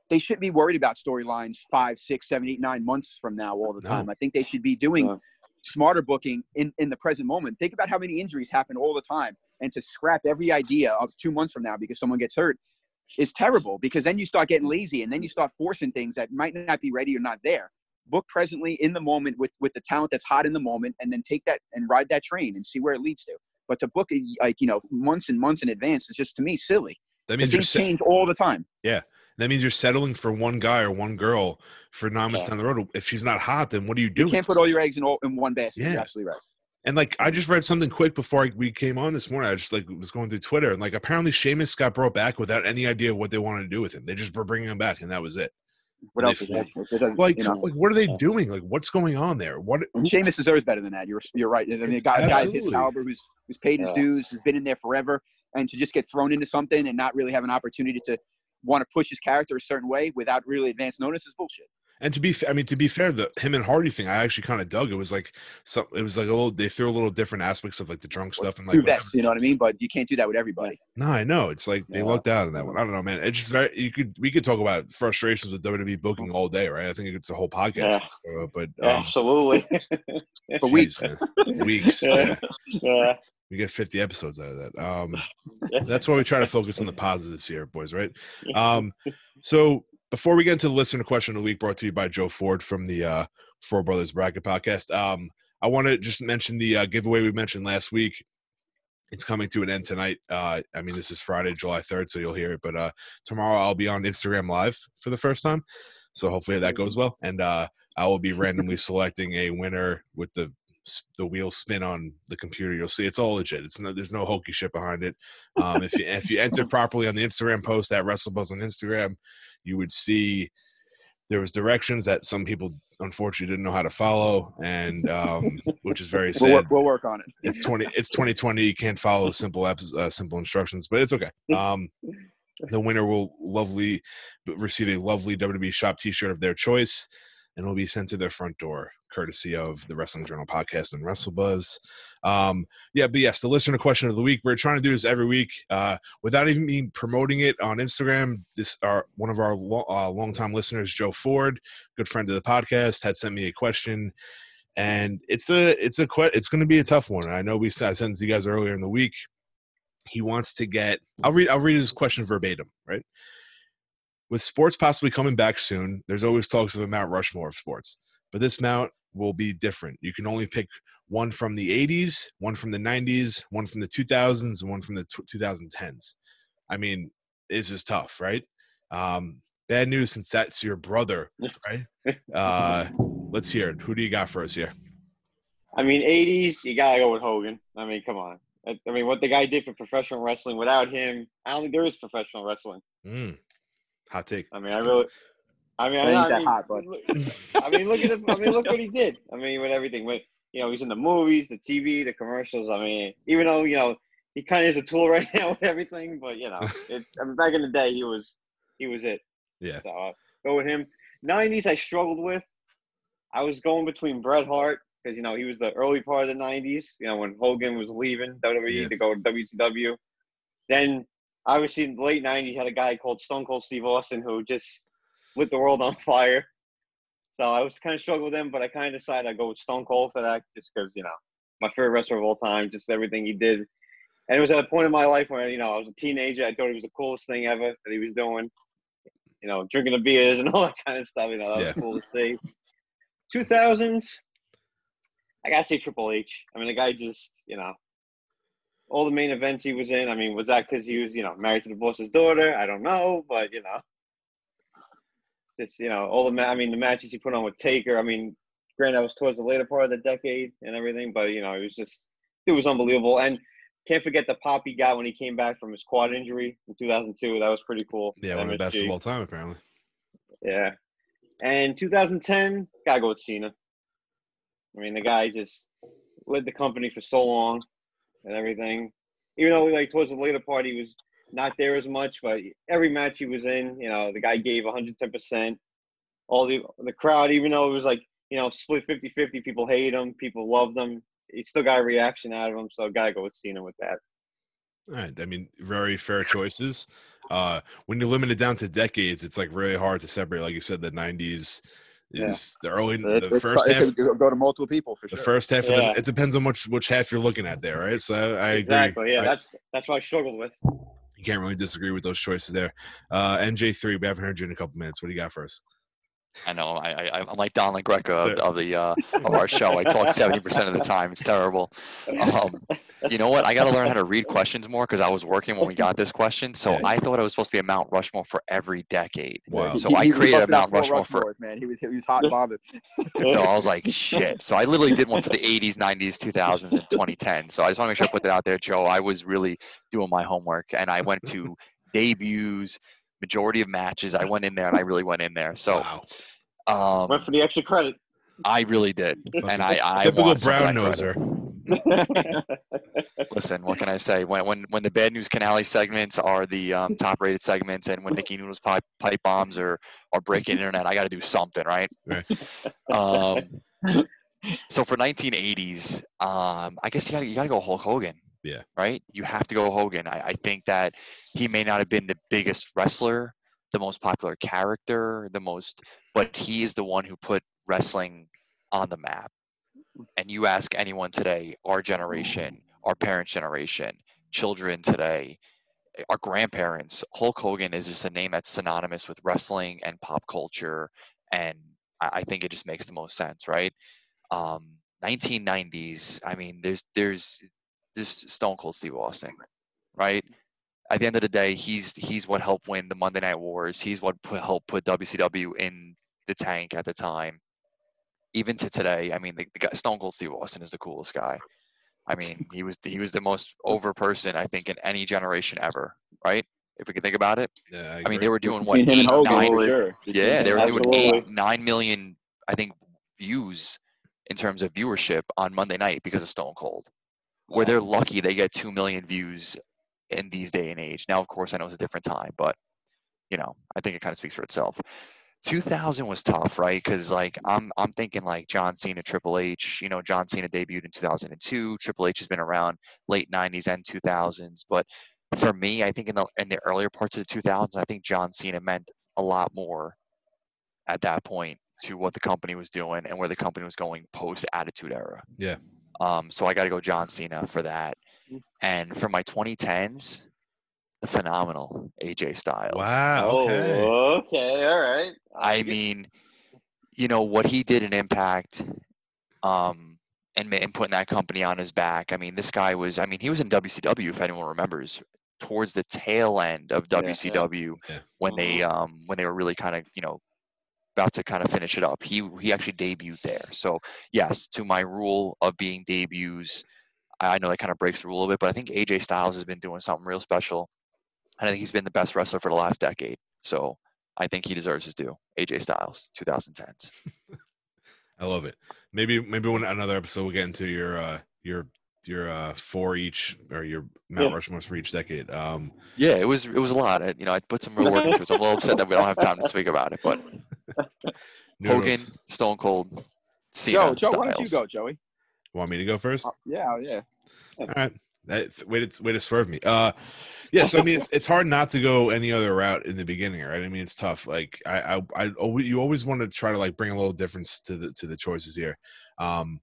they shouldn't be worried about storylines five, six, seven, eight, nine months from now all the No. time. I think they should be doing No. smarter booking in in the present moment. Think about how many injuries happen all the time, and to scrap every idea of two months from now because someone gets hurt is terrible. Because then you start getting lazy, and then you start forcing things that might not be ready or not there. Book presently in the moment with with the talent that's hot in the moment, and then take that and ride that train and see where it leads to. But to book it like you know months and months in advance is just to me silly. that means you're Things set, change all the time. Yeah that means you're settling for one guy or one girl for nine months Yeah. down the road. If she's not hot, then what are you doing? You can't put all your eggs in all in one basket. Yeah. You're absolutely right. And like I just read something quick before I, we came on this morning. I just like was going through Twitter and like apparently Sheamus got brought back without any idea of what they wanted to do with him. They just were bringing him back and that was it. What They else is there? formed- It doesn't- Like you know, like what are they Yeah. doing? Like what's going on there? What and Sheamus deserves better than that. You're you're right. I mean, a guy, a guy of his caliber who's who's paid his Yeah. dues, has been in there forever, and to just get thrown into something and not really have an opportunity to want to push his character a certain way without really advance notice is bullshit. And to be I mean to be fair, the him and Hardy thing I actually kind of dug. It was like some it was like a little they threw a little different aspects of like the drunk stuff and like Two vets, you know what I mean? But you can't do that with everybody. No, I know. It's like they Yeah. lucked out on that one. I don't know, man. It's just very you could we could talk about frustrations with WWE booking all day, right? I think it's a whole podcast. Uh, but um, Absolutely. <laughs> For weeks. weeks. yeah. <laughs> yeah. We get 50 episodes out of that. Um, <laughs> that's why we try to focus on the positives here, boys, right? Um, so before we get into the listener question of the week brought to you by Joe Ford from the uh, Four Brothers Bracket podcast, um, I want to just mention the uh, giveaway we mentioned last week. It's coming to an end tonight. Uh, I mean, this is Friday, July 3rd, so you'll hear it. But uh, tomorrow I'll be on Instagram Live for the first time. So hopefully that goes well. And uh, I will be randomly selecting a winner with the the wheel spin on the computer. You'll see it's all legit. It's no, there's no hokey shit behind it. Um, if you if you enter <laughs> properly on the Instagram post at WrestleBuzz on Instagram, you would see there was directions that some people unfortunately didn't know how to follow, and um, <laughs> which is very We'll, sad. work, we'll work on it. It's twenty. It's twenty twenty. You can't follow simple uh, simple instructions, but it's okay. <laughs> Um, the winner will lovely receive a lovely WWE shop T-shirt of their choice, and will be sent to their front door, courtesy of the Wrestling Journal podcast and WrestleBuzz. Um, yeah, but yes, the listener question of the week. We're trying to do this every week uh, without even me promoting it on Instagram. This our one of our lo- uh, longtime listeners, Joe Ford, good friend of the podcast, had sent me a question and it's a it's a que- it's going to be a tough one. I know we sent you guys earlier in the week. He wants to get. I'll read. I'll read his question verbatim. Right. With sports possibly coming back soon, there's always talks of a Mount Rushmore of sports, but this Mount will be different. You can only pick one from the 80s, one from the 90s, one from the 2000s, and one from the tw 2010s. I mean, this is tough, right? Um, bad news since that's your brother, <laughs> right? Uh, let's hear it. Who do you got for us here? I mean, 80s, you gotta go with Hogan. I mean, come on. I I mean, what the guy did for professional wrestling without him, I don't think there is professional wrestling. Mm. Hot take. I mean, I really, I mean, That ain't I, that mean, hot, bud. look- I mean, look at the, I mean, look what he did. I mean, with everything, with you know, he's in the movies, the TV, the commercials. I mean, even though you know he kind of is a tool <laughs> right now with everything. But you know, <laughs> it's I mean, back in the day, he was he was it. Yeah. So uh, go with him. '90s, I struggled with. I was going between Bret Hart because you know he was the early part of the '90s. You know when Hogan was leaving WWE Yeah. to go to WCW. Then obviously in the late '90s, you had a guy called Stone Cold Steve Austin who just lit the world on fire. So I was kind of struggling with him, but I kind of decided I'd go with Stone Cold for that, just because you know my favorite wrestler of all time, just everything he did. And it was at a point in my life where you know I was a teenager. I thought it was the coolest thing ever that he was doing. You know, drinking the beers and <laughs> all that kind of stuff. You know, that was Yeah. cool to see. 2000s, I gotta say Triple H. I mean, the guy just you know all the main events he was in. I mean, was that because he was you know married to the boss's daughter? I don't know, but you know, just you know all the ma- I mean the matches he put on with Taker. I mean, granted that was towards the later part of the decade and everything, but you know it was just it was unbelievable. And can't forget the pop he got when he came back from his quad injury in 2002. That was pretty cool. Yeah, one of the best of all time, apparently. Yeah. And 2010, gotta go with Cena. I mean, the guy just led the company for so long and everything. Even though, like, towards the later part, he was not there as much, but every match he was in, you know, the guy gave 110%. All the the crowd, even though it was like, you know, split 50 50, people hate him, people love him. He still got a reaction out of him, so gotta go with Cena with that. All right. I mean, very fair choices. Uh, when you limit it down to decades, it's like really hard to separate. Like you said, the '90s Yeah. is the early, It- the it's- first it half. could go- go to multiple people for The first half of Yeah. the, it depends on which which half you're looking at there, right? So I, I agree. Exactly. Yeah, I- that's that's what I struggled with. You can't really disagree with those choices there. Uh, NJ3, we haven't heard you in a couple minutes. What do you got for us? I know. I, I I'm like Don LaGreca That's of, of the uh, of our show. I talk seventy percent of the time. It's terrible. Um, you know what? I got to learn how to read questions more because I was working when we got this question. So Yeah. I thought it was supposed to be a Mount Rushmore for every decade. Wow. So I created a Mount Rushmore four for- Rushmores, man. He was he was hot and bothered. <laughs> So I was like, shit. So I literally did one for the 80s, 90s, 2000s, and 2010. So I just want to make sure I put that out there, Joe. I was really doing my homework and I went to debuts, majority of matches. I went in there and I really went in there. So wow. um, Went for the extra credit. I really did. And I, I Typical want some of brown noser. <laughs> <laughs> Listen, what can I say? When when when the bad news canale segments are the um, top rated segments, and when Nikki Noodles pipe pipe bombs are or breaking internet, I got to do something, right? Right. <laughs> Um, so for 1980s, um, I guess you got to you got to go Hulk Hogan. Yeah. Right. You have to go Hogan. I, I think that he may not have been the biggest wrestler, the most popular character, the most, but he is the one who put wrestling on the map. And you ask anyone today, our generation, our parents' generation, children today, our grandparents, Hulk Hogan is just a name that's synonymous with wrestling and pop culture. And I, I think it just makes the most sense, right? Um, 1990s, I mean, there's, there's, there's Stone Cold Steve Austin, right? At the end of the day, he's he's what helped win the Monday Night Wars. He's what put, helped put WCW in the tank at the time even to today, I mean, the, the guy, Stone Cold Steve Austin is the coolest guy. I mean, he was he was the most over person I think in any generation ever, right? If we can think about it. Yeah, I, I mean, they were doing what Between him and eight, Hogan, nine, sure. yeah, they were doing eight, nine million, I think, views in terms of viewership on Monday night because of Stone Cold. Where they're lucky they get two million views in these day and age. Now, of course, I know it's a different time, but you know, I think it kind of speaks for itself. 2000 was tough, right? Because like I'm I'm thinking like John Cena, Triple H. You know, John Cena debuted in 2002. Triple H has been around late 90s and 2000s, but for me, I think in the in the earlier parts of the 2000s, I think John Cena meant a lot more at that point to what the company was doing and where the company was going post Attitude Era. Yeah. Um, so I got to go John Cena for that. And for my 2010s, the phenomenal AJ Styles. wow. Okay. Oh, okay, all right. I get- mean, you know what he did in Impact, um, and and putting that company on his back. I mean, this guy was. I mean, he was in WCW if anyone remembers, towards the tail end of Yeah, yeah. WCW Yeah. when they um when they were really kind of you know about to kind of finish it up. He he actually debuted there. So yes, to my rule of being debuts, I I know that kind of breaks the rule a little bit, but I think AJ Styles has been doing something real special. And I think he's been the best wrestler for the last decade. So I think he deserves his due. AJ Styles, 2010s. <laughs> I love it. Maybe maybe when another episode we'll get into your uh your your uh four each or your Mount Yeah. Rushmore for each decade. Um, Yeah, it was it was a lot. I, you know, I put some real work <laughs> into it. So I'm a little upset that we don't have time to speak about it. But Hogan, Noodles. Stone Cold, Cena, Joe, Joe, why don't you Styles. go, Joey? Want me to go first? Uh, yeah, yeah. All right. That, way to way to swerve me. Uh, yeah. So I mean, it's it's hard not to go any other route in the beginning, right? I mean, it's tough. Like I I, I always, you always want to try to like bring a little difference to the to the choices here. Um,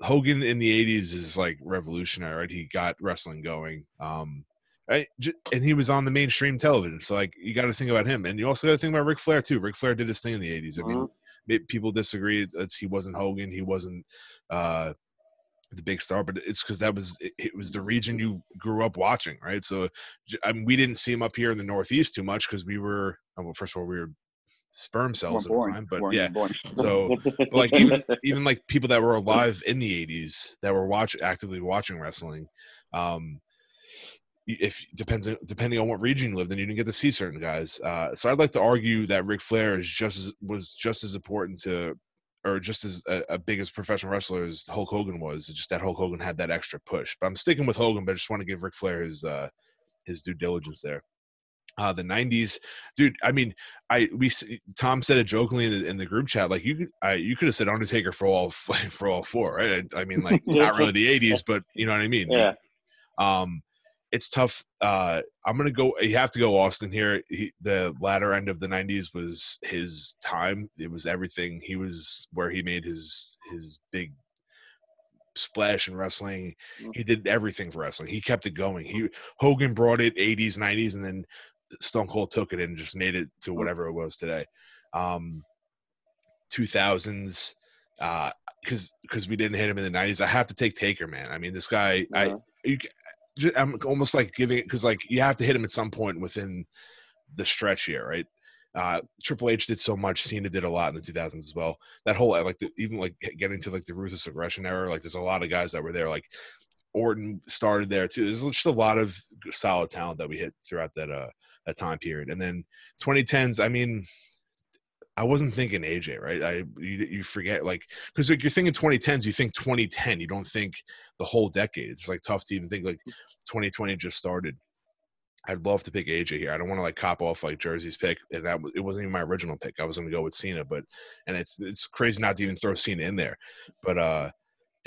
Hogan in the '80s is like revolutionary, right? He got wrestling going. Um, right? And he was on the mainstream television, so like you got to think about him, and you also got to think about Ric Flair too. Ric Flair did his thing in the '80s. I mean, may- people disagree. It's, it's he wasn't Hogan. He wasn't uh, the big star, but it's because that was it, it was the region you grew up watching, right? So I mean, we didn't see him up here in the Northeast too much because we were oh, well, first of all we were sperm cells at the time, but weren't yeah. born. So but like even even like people that were alive in the 80s that were watch actively watching wrestling um if depends depending on what region you lived in you didn't get to see certain guys uh so i'd like to argue that Ric flair is just as was just as important to or just as a, a big as professional wrestler as hulk hogan was it's just that hulk hogan had that extra push but i'm sticking with hogan but i just want to give Ric flair his uh his due diligence there uh, the '90s, dude. I mean, I we Tom said it jokingly in the, in the group chat, like you could I, you could have said Undertaker for all <laughs> for all four, right? I, I mean, like <laughs> not really the '80s, but you know what I mean. yeah. Um, it's tough. Uh, I'm gonna go. You have to go Austin here. He, the latter end of the '90s was his time. It was everything. He was where he made his his big splash in wrestling. He did everything for wrestling. He kept it going. He Hogan brought it 80s, 90s, and then Stone Cold took it and just made it to whatever it was today. Um, 2000s, uh, because because we didn't hit him in the 90s. I have to take Taker, man. I mean, this guy, I you, I'm almost like giving it because like you have to hit him at some point within the stretch here, right? Uh, Triple H did so much. Cena did a lot in the 2000s as well. That whole like the, even like getting to like the ruthless aggression era. Like there's a lot of guys that were there. Like Orton started there too. There's just a lot of solid talent that we hit throughout that uh that time period. And then 2010s. I mean, I wasn't thinking AJ, right? I you, you forget like because like you're thinking 2010s, you think 2010. You don't think the whole decade. It's like tough to even think like 2020 just started. I'd love to pick AJ here. I don't want to like cop off like Jersey's pick, and that it wasn't even my original pick. I was going to go with Cena, but and it's it's crazy not to even throw Cena in there, but uh,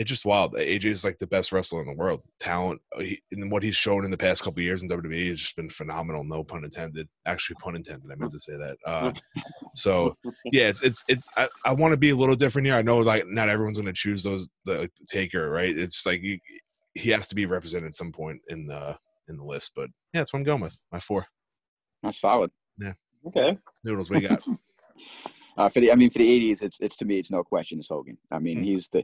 it's just wild. AJ is like the best wrestler in the world. Talent, uh, he, and what he's shown in the past couple of years in WWE has just been phenomenal. No pun intended. Actually, pun intended. I meant to say that. Uh, so yeah, it's it's it's. I, I want to be a little different here. I know like not everyone's going to choose those the, like, the taker, right? It's like you, he has to be represented at some point in the in the list. But yeah, that's what I'm going with. My four That's solid. Yeah. Okay. noodles. What you got? <laughs> Uh, for the, I mean, for the '80s, it's it's to me, it's no question, it's Hogan. I mean, Mm. he's the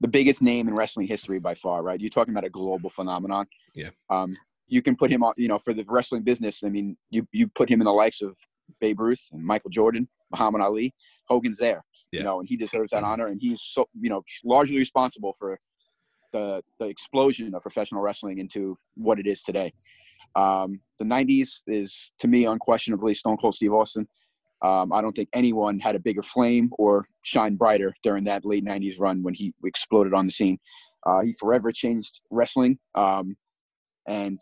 the biggest name in wrestling history by far, right? You're talking about a global phenomenon. Yeah. Um, you can put him on, you know, for the wrestling business. I mean, you you put him in the likes of Babe Ruth and Michael Jordan, Muhammad Ali. Hogan's there, Yeah. you know, and he deserves that honor. And he's so, you know, largely responsible for the the explosion of professional wrestling into what it is today. Um, the '90s is, to me, unquestionably Stone Cold Steve Austin. Um, I don't think anyone had a bigger flame or shine brighter during that late '90s run when he exploded on the scene. Uh, he forever changed wrestling, um, and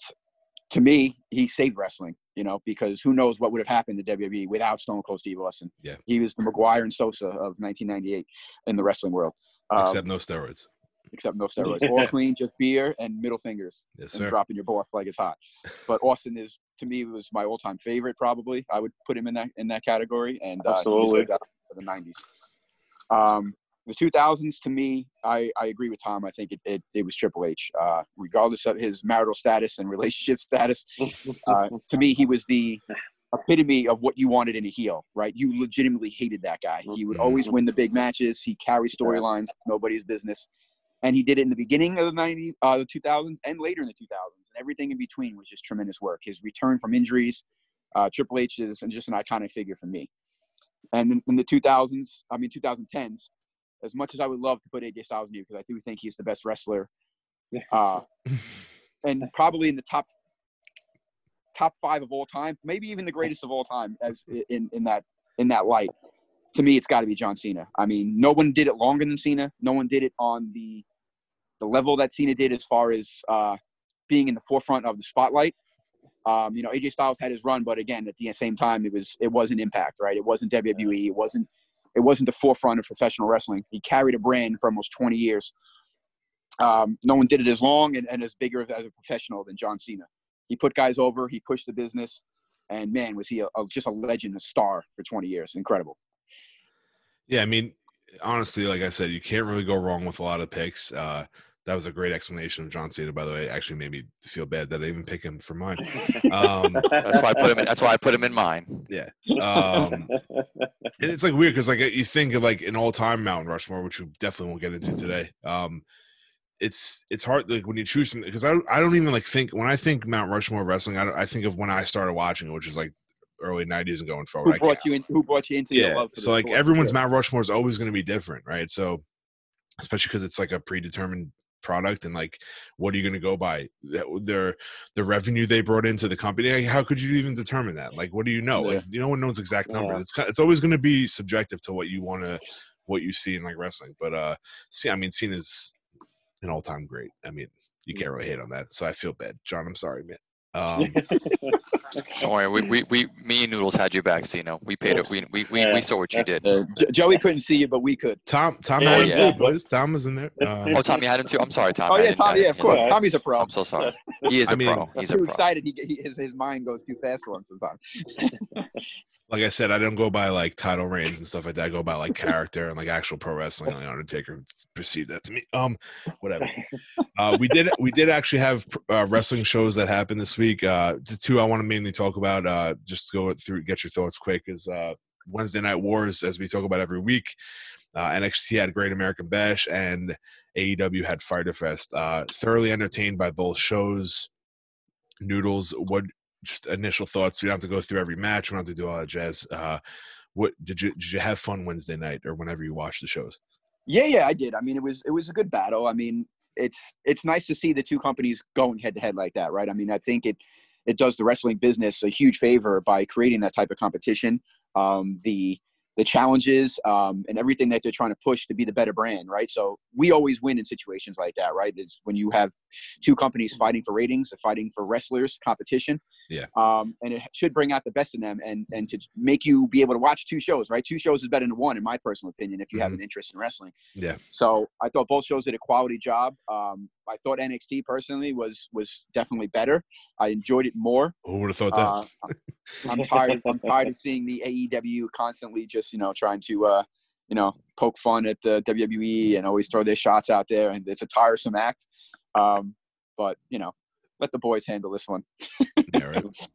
to me, he saved wrestling. You know, because who knows what would have happened to WWE without Stone Cold Steve Austin? Yeah. he was the McGwire and Sosa of 1998 in the wrestling world. Um, Except no steroids. Except no <laughs> steroids, all clean, just beer and middle fingers Yes, and sir. dropping your boss like it's hot. But Austin is to me was my all-time favorite. Probably I would put him in that in that category, and uh, Absolutely. deserves for the '90s. Um, the 2000s to me, I, I agree with Tom. I think it, it, it was Triple H, uh, regardless of his marital status and relationship <laughs> status. Uh, to me, he was the epitome of what you wanted in a heel, right? You legitimately hated that guy. He would always win the big matches. He carried storylines, nobody's business. And he did it in the beginning of the 90s, uh, the 2000s, and later in the 2000s. And everything in between was just tremendous work. His return from injuries, uh, Triple H is and just an iconic figure for me. And in, in the 2000s, I mean 2010s, as much as I would love to put AJ Styles in here because I do think he's the best wrestler, uh, <laughs> and probably in the top top five of all time, maybe even the greatest of all time as in in that in that light. To me, it's got to be John Cena. I mean, no one did it longer than Cena. No one did it on the the level that Cena did as far as uh, being in the forefront of the spotlight. Um, you know, AJ Styles had his run, but again, at the same time, it was it wasn't Impact, right? It wasn't WWE. It wasn't it wasn't the forefront of professional wrestling. He carried a brand for almost 20 years. Um, no one did it as long and, and as bigger as a professional than John Cena. He put guys over. He pushed the business, and man, was he a, a, just a legend, a star for 20 years. Incredible. Yeah, I mean, honestly, like I said, you can't really go wrong with a lot of picks. Uh, that was a great explanation of John Cena, by the way. It actually made me feel bad that I even pick him for mine. Um, <laughs> that's why I put him. In, that's why I put him in mine. Yeah, um, and it's like weird because like you think of like an all-time Mount Rushmore, which we definitely won't get into today. Um, it's it's hard like when you choose because I I don't even like think when I think Mount Rushmore wrestling, I, I think of when I started watching it, which is like early '90s and going forward. Who brought you in? Who brought you into yeah? so like sport? everyone's Mount Rushmore is always going to be different, right? So especially because it's like a predetermined product and like what are you going to go by their the revenue they brought into the company like, how could you even determine that like what do you know yeah. like no one knows exact numbers yeah. it's it's always going to be subjective to what you want to what you see in like wrestling but uh see i mean cena's an all-time great i mean you can't really hate on that so i feel bad john i'm sorry man um, <laughs> Don't worry, we, we, we, me and Noodles had your back, Cena. We paid it. We, we, we, we saw what you did. Uh, Joey couldn't see you, but we could. Tom, Tom yeah, had yeah. Too, Tom was in there. <laughs> Uh, oh, Tommy had him too. I'm sorry, Tom. Oh yeah, Tommy. Yeah, of course. Tommy's a pro. I'm so sorry. <laughs> He is a I mean, pro. He's too a pro. excited. He, he, his, his mind goes too fast for him sometimes. Like I said, I don't go by like title reigns and stuff like that. I go by like character and like actual pro wrestling. Like Undertaker perceived that to me. Um, whatever. Uh, we did we did actually have uh, wrestling shows that happened this week. Uh, the two I want to mainly talk about. Uh, just go through, get your thoughts quick. Is uh, Wednesday Night Wars, as we talk about every week. Uh, NXT had Great American Bash and AEW had Fyter Fest. Uh, thoroughly entertained by both shows. Noodles, what just initial thoughts. We don't have to go through every match. We don't have to do all that jazz. Uh, what did you did you have fun Wednesday night or whenever you watch the shows? Yeah, yeah, I did. I mean, it was it was a good battle. I mean, it's it's nice to see the two companies going head to head like that, right? I mean, I think it it does the wrestling business a huge favor by creating that type of competition. Um, the the challenges um, and everything that they're trying to push to be the better brand, right? So we always win in situations like that, right? Is when you have two companies fighting for ratings, fighting for wrestlers competition. Yeah. Um, and it should bring out the best in them and and to make you be able to watch two shows, right? Two shows is better than one, in my personal opinion, if you mm-hmm. have an interest in wrestling. Yeah. So I thought both shows did a quality job. Um, I thought NXT personally was was definitely better. I enjoyed it more. Who would have thought that? Uh, I'm tired. I'm tired of seeing the AEW constantly just you know trying to uh, you know poke fun at the WWE and always throw their shots out there, and it's a tiresome act. Um, but you know, let the boys handle this one. yeah, right. <laughs>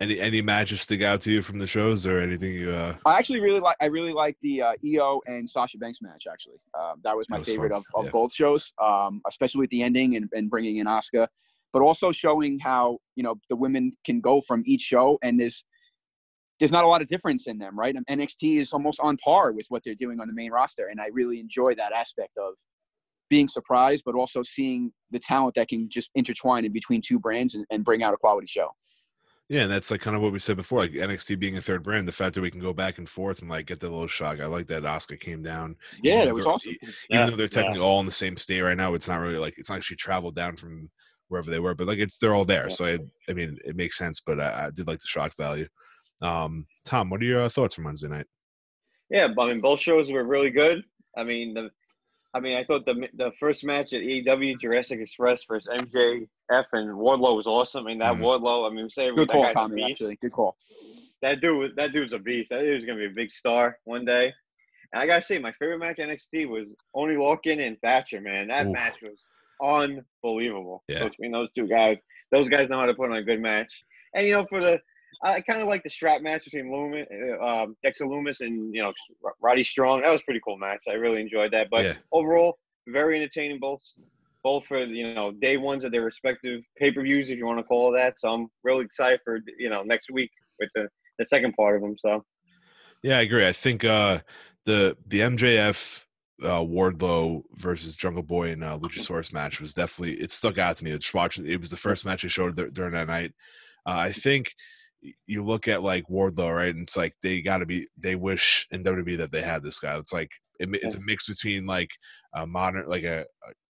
Any any matches stick out to you from the shows or anything you? Uh... I actually really like. I really like the uh, Io and Sasha Banks match. Actually, um, that was my that was favorite of, of yeah. both shows, um, especially at the ending and, and bringing in Asuka, but also showing how you know the women can go from each show and there's there's not a lot of difference in them, right? NXT is almost on par with what they're doing on the main roster, and I really enjoy that aspect of being surprised, but also seeing the talent that can just intertwine in between two brands and, and bring out a quality show. Yeah, and that's like kind of what we said before, like NXT being a third brand. The fact that we can go back and forth and like get the little shock. I like that Asuka came down. Yeah, it was awesome. Even yeah, though they're technically yeah. all in the same state right now, it's not really like it's not actually traveled down from wherever they were, but like it's they're all there. Yeah. So I, I mean, it makes sense. But I, I, did like the shock value. Um, Tom, what are your uh, thoughts from Wednesday night? Yeah, I mean, both shows were really good. I mean, the I mean, I thought the the first match at AEW Jurassic Express versus MJF and Wardlow was awesome. I mean, that mm. Wardlow, I mean, say good call, Tommy. Actually, good call. That dude, that dude's a beast. That dude's gonna be a big star one day. And I gotta say, my favorite match NXT was Oney Lorcan and Thatcher. Man, that Oof. match was unbelievable. Yeah. Between those two guys, those guys know how to put on a good match. And you know, for the I kind of like the strap match between Lumis, uh, um, Dexter Lumis and you know Roddy Strong. That was pretty cool match. I really enjoyed that. But yeah. overall, very entertaining. Both both for you know day ones of their respective pay per views, if you want to call that. So I'm really excited for you know next week with the the second part of them. So yeah, I agree. I think uh, the the MJF uh, Wardlow versus Jungle Boy and uh, Luchasaurus match was definitely it stuck out to me. Just watching it was the first match I showed during that night. Uh, I think you look at like Wardlow, right? And it's like they got to be. They wish in WWE that they had this guy. It's like it, it's a mix between like a modern, like a,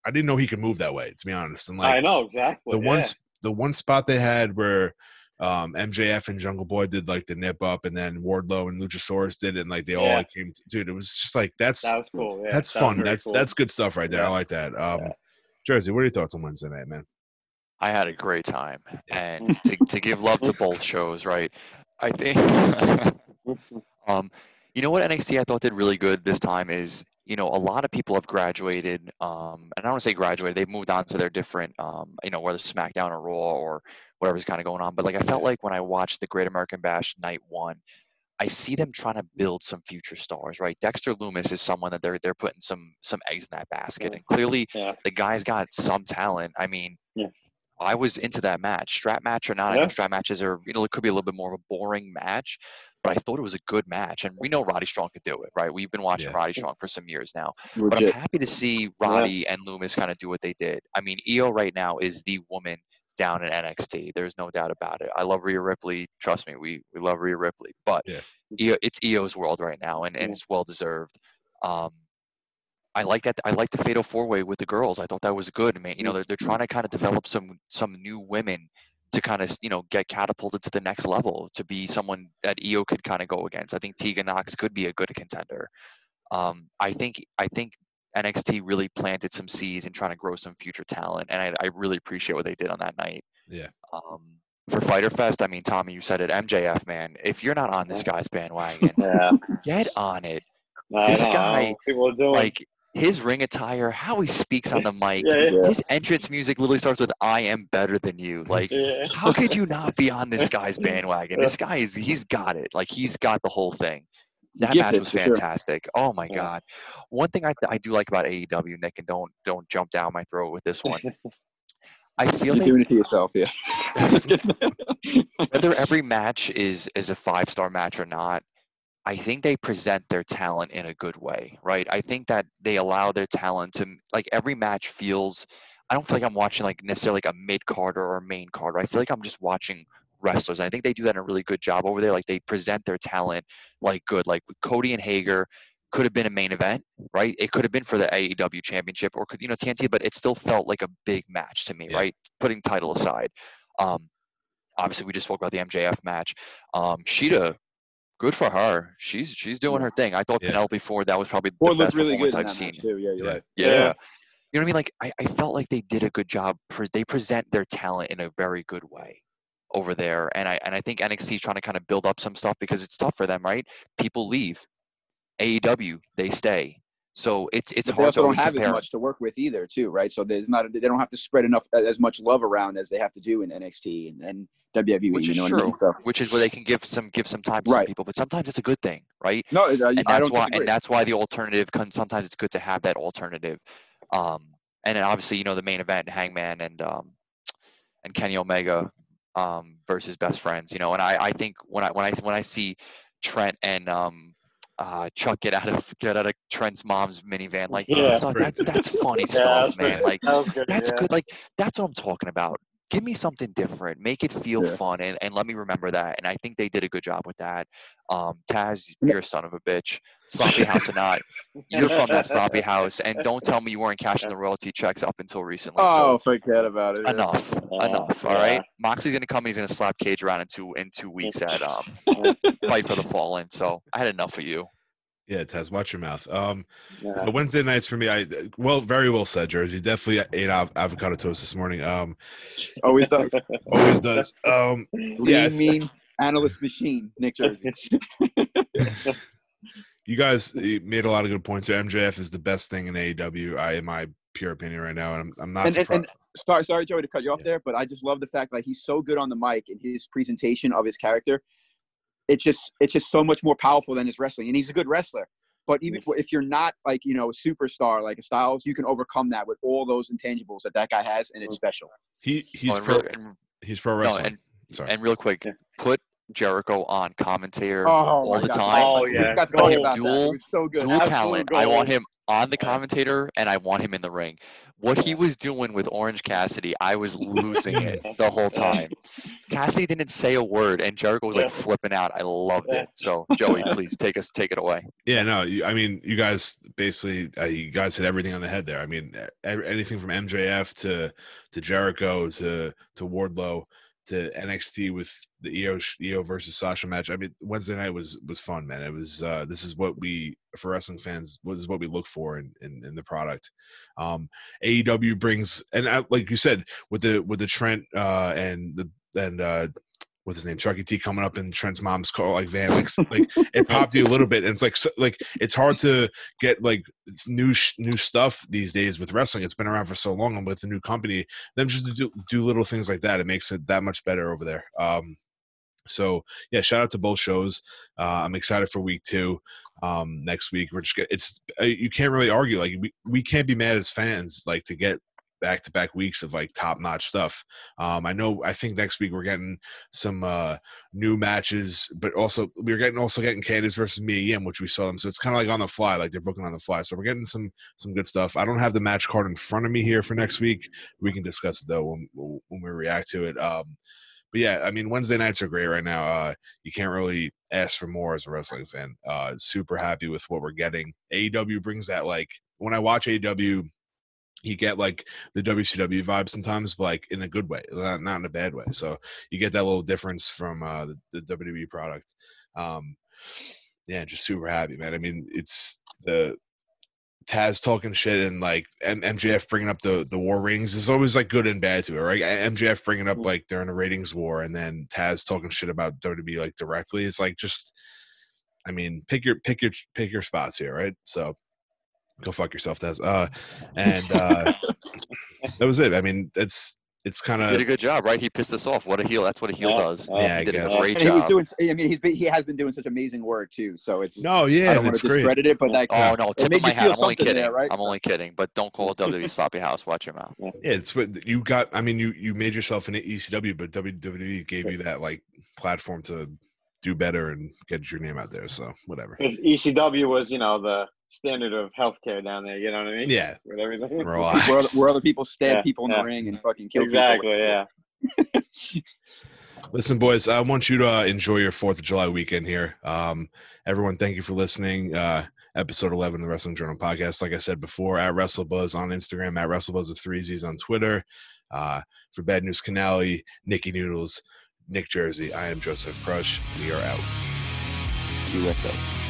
I didn't know he could move that way. To be honest, and like I know exactly. the yeah. one the one spot they had where um, MJF and Jungle Boy did like the nip up, and then Wardlow and Luchasaurus did it, and like they all like, came. To, dude, it was just like that's that was cool. Yeah, that's that fun. That's cool. that's good stuff right there. I like that. Um, Yeah. Jersey, what are your thoughts on Wednesday night, man? I had a great time, and <laughs> to, to give love to both shows, right? I think, <laughs> um, you know what NXT I thought did really good this time is, you know, a lot of people have graduated, um, and I don't want to say graduated, they've moved on to their different, um, you know, whether SmackDown or Raw or whatever's kind of going on. But like, I felt like when I watched the Great American Bash night one, I see them trying to build some future stars, right? Dexter Lumis is someone that they're they're putting some some eggs in that basket, and clearly Yeah. the guy's got some talent. I mean, Yeah. I was into that match, strap match or not. I know strap matches are, you know, it could be a little bit more of a boring match, but I thought it was a good match. And we know Roddy Strong could do it, right? We've been watching Yeah. Roddy Strong for some years now. But I'm happy to see Roddy and Lumis kind of do what they did. I mean, Io right now is the woman down in NXT. There's no doubt about it. I love Rhea Ripley. Trust me, we we love Rhea Ripley. But Yeah. Io, it's Io's world right now, and, and it's well deserved. Um, I like that. I like the Fatal Four Way with the girls. I thought that was good. man. you know, they're they're trying to kind of develop some some new women to kind of you know get catapulted to the next level to be someone that Io could kind of go against. I think Tegan Nox could be a good contender. Um, I think I think NXT really planted some seeds in trying to grow some future talent, and I, I really appreciate what they did on that night. Yeah. Um, for Fyter Fest, I mean, Tommy, you said it. MJF, man, if you're not on this guy's bandwagon, <laughs> Yeah. get on it. I This know, guy, people are doing. Like his ring attire, how he speaks on the mic, yeah, yeah, his entrance music literally starts with "I am better than you." Like, yeah. how could you not be on this guy's <laughs> bandwagon? This guy is he's got it. Like he's got the whole thing. That match was for sure. fantastic. Oh my Yeah. god. One thing I, I do like about AEW, Nick, and don't don't jump down my throat with this one. <laughs> I feel You're like doing it to yourself, yeah. <laughs> Just kidding. whether every match is is a five star match or not, I think they present their talent in a good way, right? I think that they allow their talent to like every match feels. I don't feel like I'm watching like necessarily like a mid carder or a main carder. I feel like I'm just watching wrestlers. And I think they do that in a really good job over there. Like they present their talent like good. Like Cody and Hager could have been a main event, right? It could have been for the AEW championship or could you know TNT, but it still felt like a big match to me, Yeah. right? Putting title aside. Um, obviously we just spoke about the MJF match. Um, Shida, good for her. She's she's doing her thing. I thought Yeah. Penelope Ford that was probably the Ford best looked really good performance in I've seen. match too. Yeah, you're Yeah. right. Yeah. Yeah. You know what I mean? Like I, I felt like they did a good job. Pre- they present their talent in a very good way over there, and I and I think NXT is trying to kind of build up some stuff because it's tough for them, right? People leave. AEW they stay, so it's it's But they hard to don't have compare. as much to work with either, too, right? So there's not they don't have to spread enough as much love around as they have to do in NXT and, and WWE. Which you is know what I true. mean? So, which is where they can give some give some time to some people, but sometimes it's a good thing, right? no, I, and that's don't why disagree. and that's why the alternative can sometimes it's good to have that alternative um and then obviously you know the main event hangman and um and kenny omega um versus best friends you know and i i think when i when i when i see trent and um uh, Chuck get out of get out of Trent's mom's minivan. Like Yeah. that's, not- that's that's <laughs> funny Yeah, stuff, that's man. pretty- Like that good. that's yeah. good. Like that's what I'm talking about. Give me something different. Make it feel Yeah. fun, and, and let me remember that. And I think they did a good job with that. Um, Taz, you're a son of a bitch. Sloppy house or not, you're from that sloppy <laughs> house, and don't tell me you weren't cashing the royalty checks up until recently. Oh, so forget about it. enough, Yeah, enough. All right, Moxie's gonna come and he's gonna slap Cage around in two in two weeks at um <laughs> fight for the fallen. So I had enough of you. Yeah, Taz, watch your mouth. Um, Yeah. Wednesday nights for me, I well, very well said, Jersey. Definitely ate av- avocado toast this morning. Um, Always does. <laughs> always does. Um, Yeah, I- mean, analyst machine, Nick Jersey. <laughs> you guys eh, made a lot of good points. here. MJF is the best thing in AEW, I, in my pure opinion, right now, and I'm, I'm not And- and- surprised. and- sorry, sorry, Joey, to cut you off Yeah. there, but I just love the fact that he's so good on the mic and his presentation of his character. It's just it's just so much more powerful than his wrestling, and he's a good wrestler. But even if you're not like you know a superstar like a Styles, you can overcome that with all those intangibles that that guy has, and it's mm. special. he he's Oh, and pro, really- and- he's pro no, wrestling. and Sorry. and real quick, Yeah. put Jericho on commentator Oh, all the God. time. Oh, yeah. forgot to Go talk about dual- so good. dual Absolute talent. I want him on the commentator and I want him in the ring. What he was doing with Orange Cassidy, I was losing it <laughs> the whole time. Cassidy didn't say a word, and Jericho was like Yeah. flipping out. I loved it. So Joey, <laughs> please take us take it away. Yeah, no, you, I mean, you guys basically, uh, you guys hit everything on the head there. I mean, e- anything from MJF to to Jericho to to Wardlow to NXT with the Io Io versus Sasha match. I mean, Wednesday night was was fun, man. It was uh, this is what we for wrestling fans. This is what we look for in in, in the product. Um, AEW brings and I, like you said with the with the Trent uh, and the and uh, what's his name Chucky T coming up in Trent's mom's car like van like like it <laughs> popped you a little bit and it's like so, like it's hard to get like it's new sh- new stuff these days with wrestling it's been around for so long and with the new company them just to do, do little things like that it makes it that much better over there um so yeah shout out to both shows uh i'm excited for week two um next week we're just it's uh, you can't really argue like we, we can't be mad as fans like to get back to back weeks of like top notch stuff um i know i think next week we're getting some uh new matches, but also we're getting also getting Candice versus Mia Yim, which we saw them. So it's kind of like on the fly, like they're booking on the fly. So we're getting some some good stuff. I don't have the match card in front of me here for next week. We can discuss it though when when we react to it. Um, but yeah, I mean Wednesday nights are great right now. Uh, you can't really ask for more as a wrestling fan. Uh, super happy with what we're getting. AEW brings that like when I watch AEW you get like the WCW vibe sometimes, but like in a good way, not, not in a bad way. So you get that little difference from uh, the, the WWE product. Um, yeah, just super happy, man. I mean, it's the Taz talking shit and like M- MJF bringing up the the war ratings is always like good and bad to it, right? MJF bringing up like they're in a ratings war, and then Taz talking shit about WWE like directly. It's like just, I mean, pick your pick your pick your spots here, right? So go fuck yourself, Taz. Uh, and uh, <laughs> that was it. I mean, it's it's kind Did a good job, right? He pissed us off. What a heel! That's what a heel Yeah, does. yeah, Yeah, I he did guess. a great and he's job. doing. I mean, he's been, he has been doing such amazing work too. So it's. no, I yeah, don't and want it's to great. discredit it, but that. Oh no, tip of my hat. I'm only kidding. there, right? I'm only kidding. But don't call WWE sloppy house. Watch your mouth. Yeah, it's what you got. I mean, you you made yourself an ECW, but WWE gave you that like platform to do better and get your name out there. So whatever. If ECW was, you know, the standard of healthcare down there, you know what I mean? Yeah, With everything. relax. where, where other people stab Yeah, people in yeah. the ring and fucking kill Exactly. people. Yeah. <laughs> Listen, boys, I want you to uh, enjoy your Fourth of July weekend here. Um, everyone, thank you for listening. Uh, episode 11 of the Wrestling Journal podcast. Like I said before, at WrestleBuzz on Instagram, at WrestleBuzz with three Z's on Twitter. Uh, for Bad News Canali, Nikki Noodles, Nick Jersey, I am Joseph Crush. We are out. USO.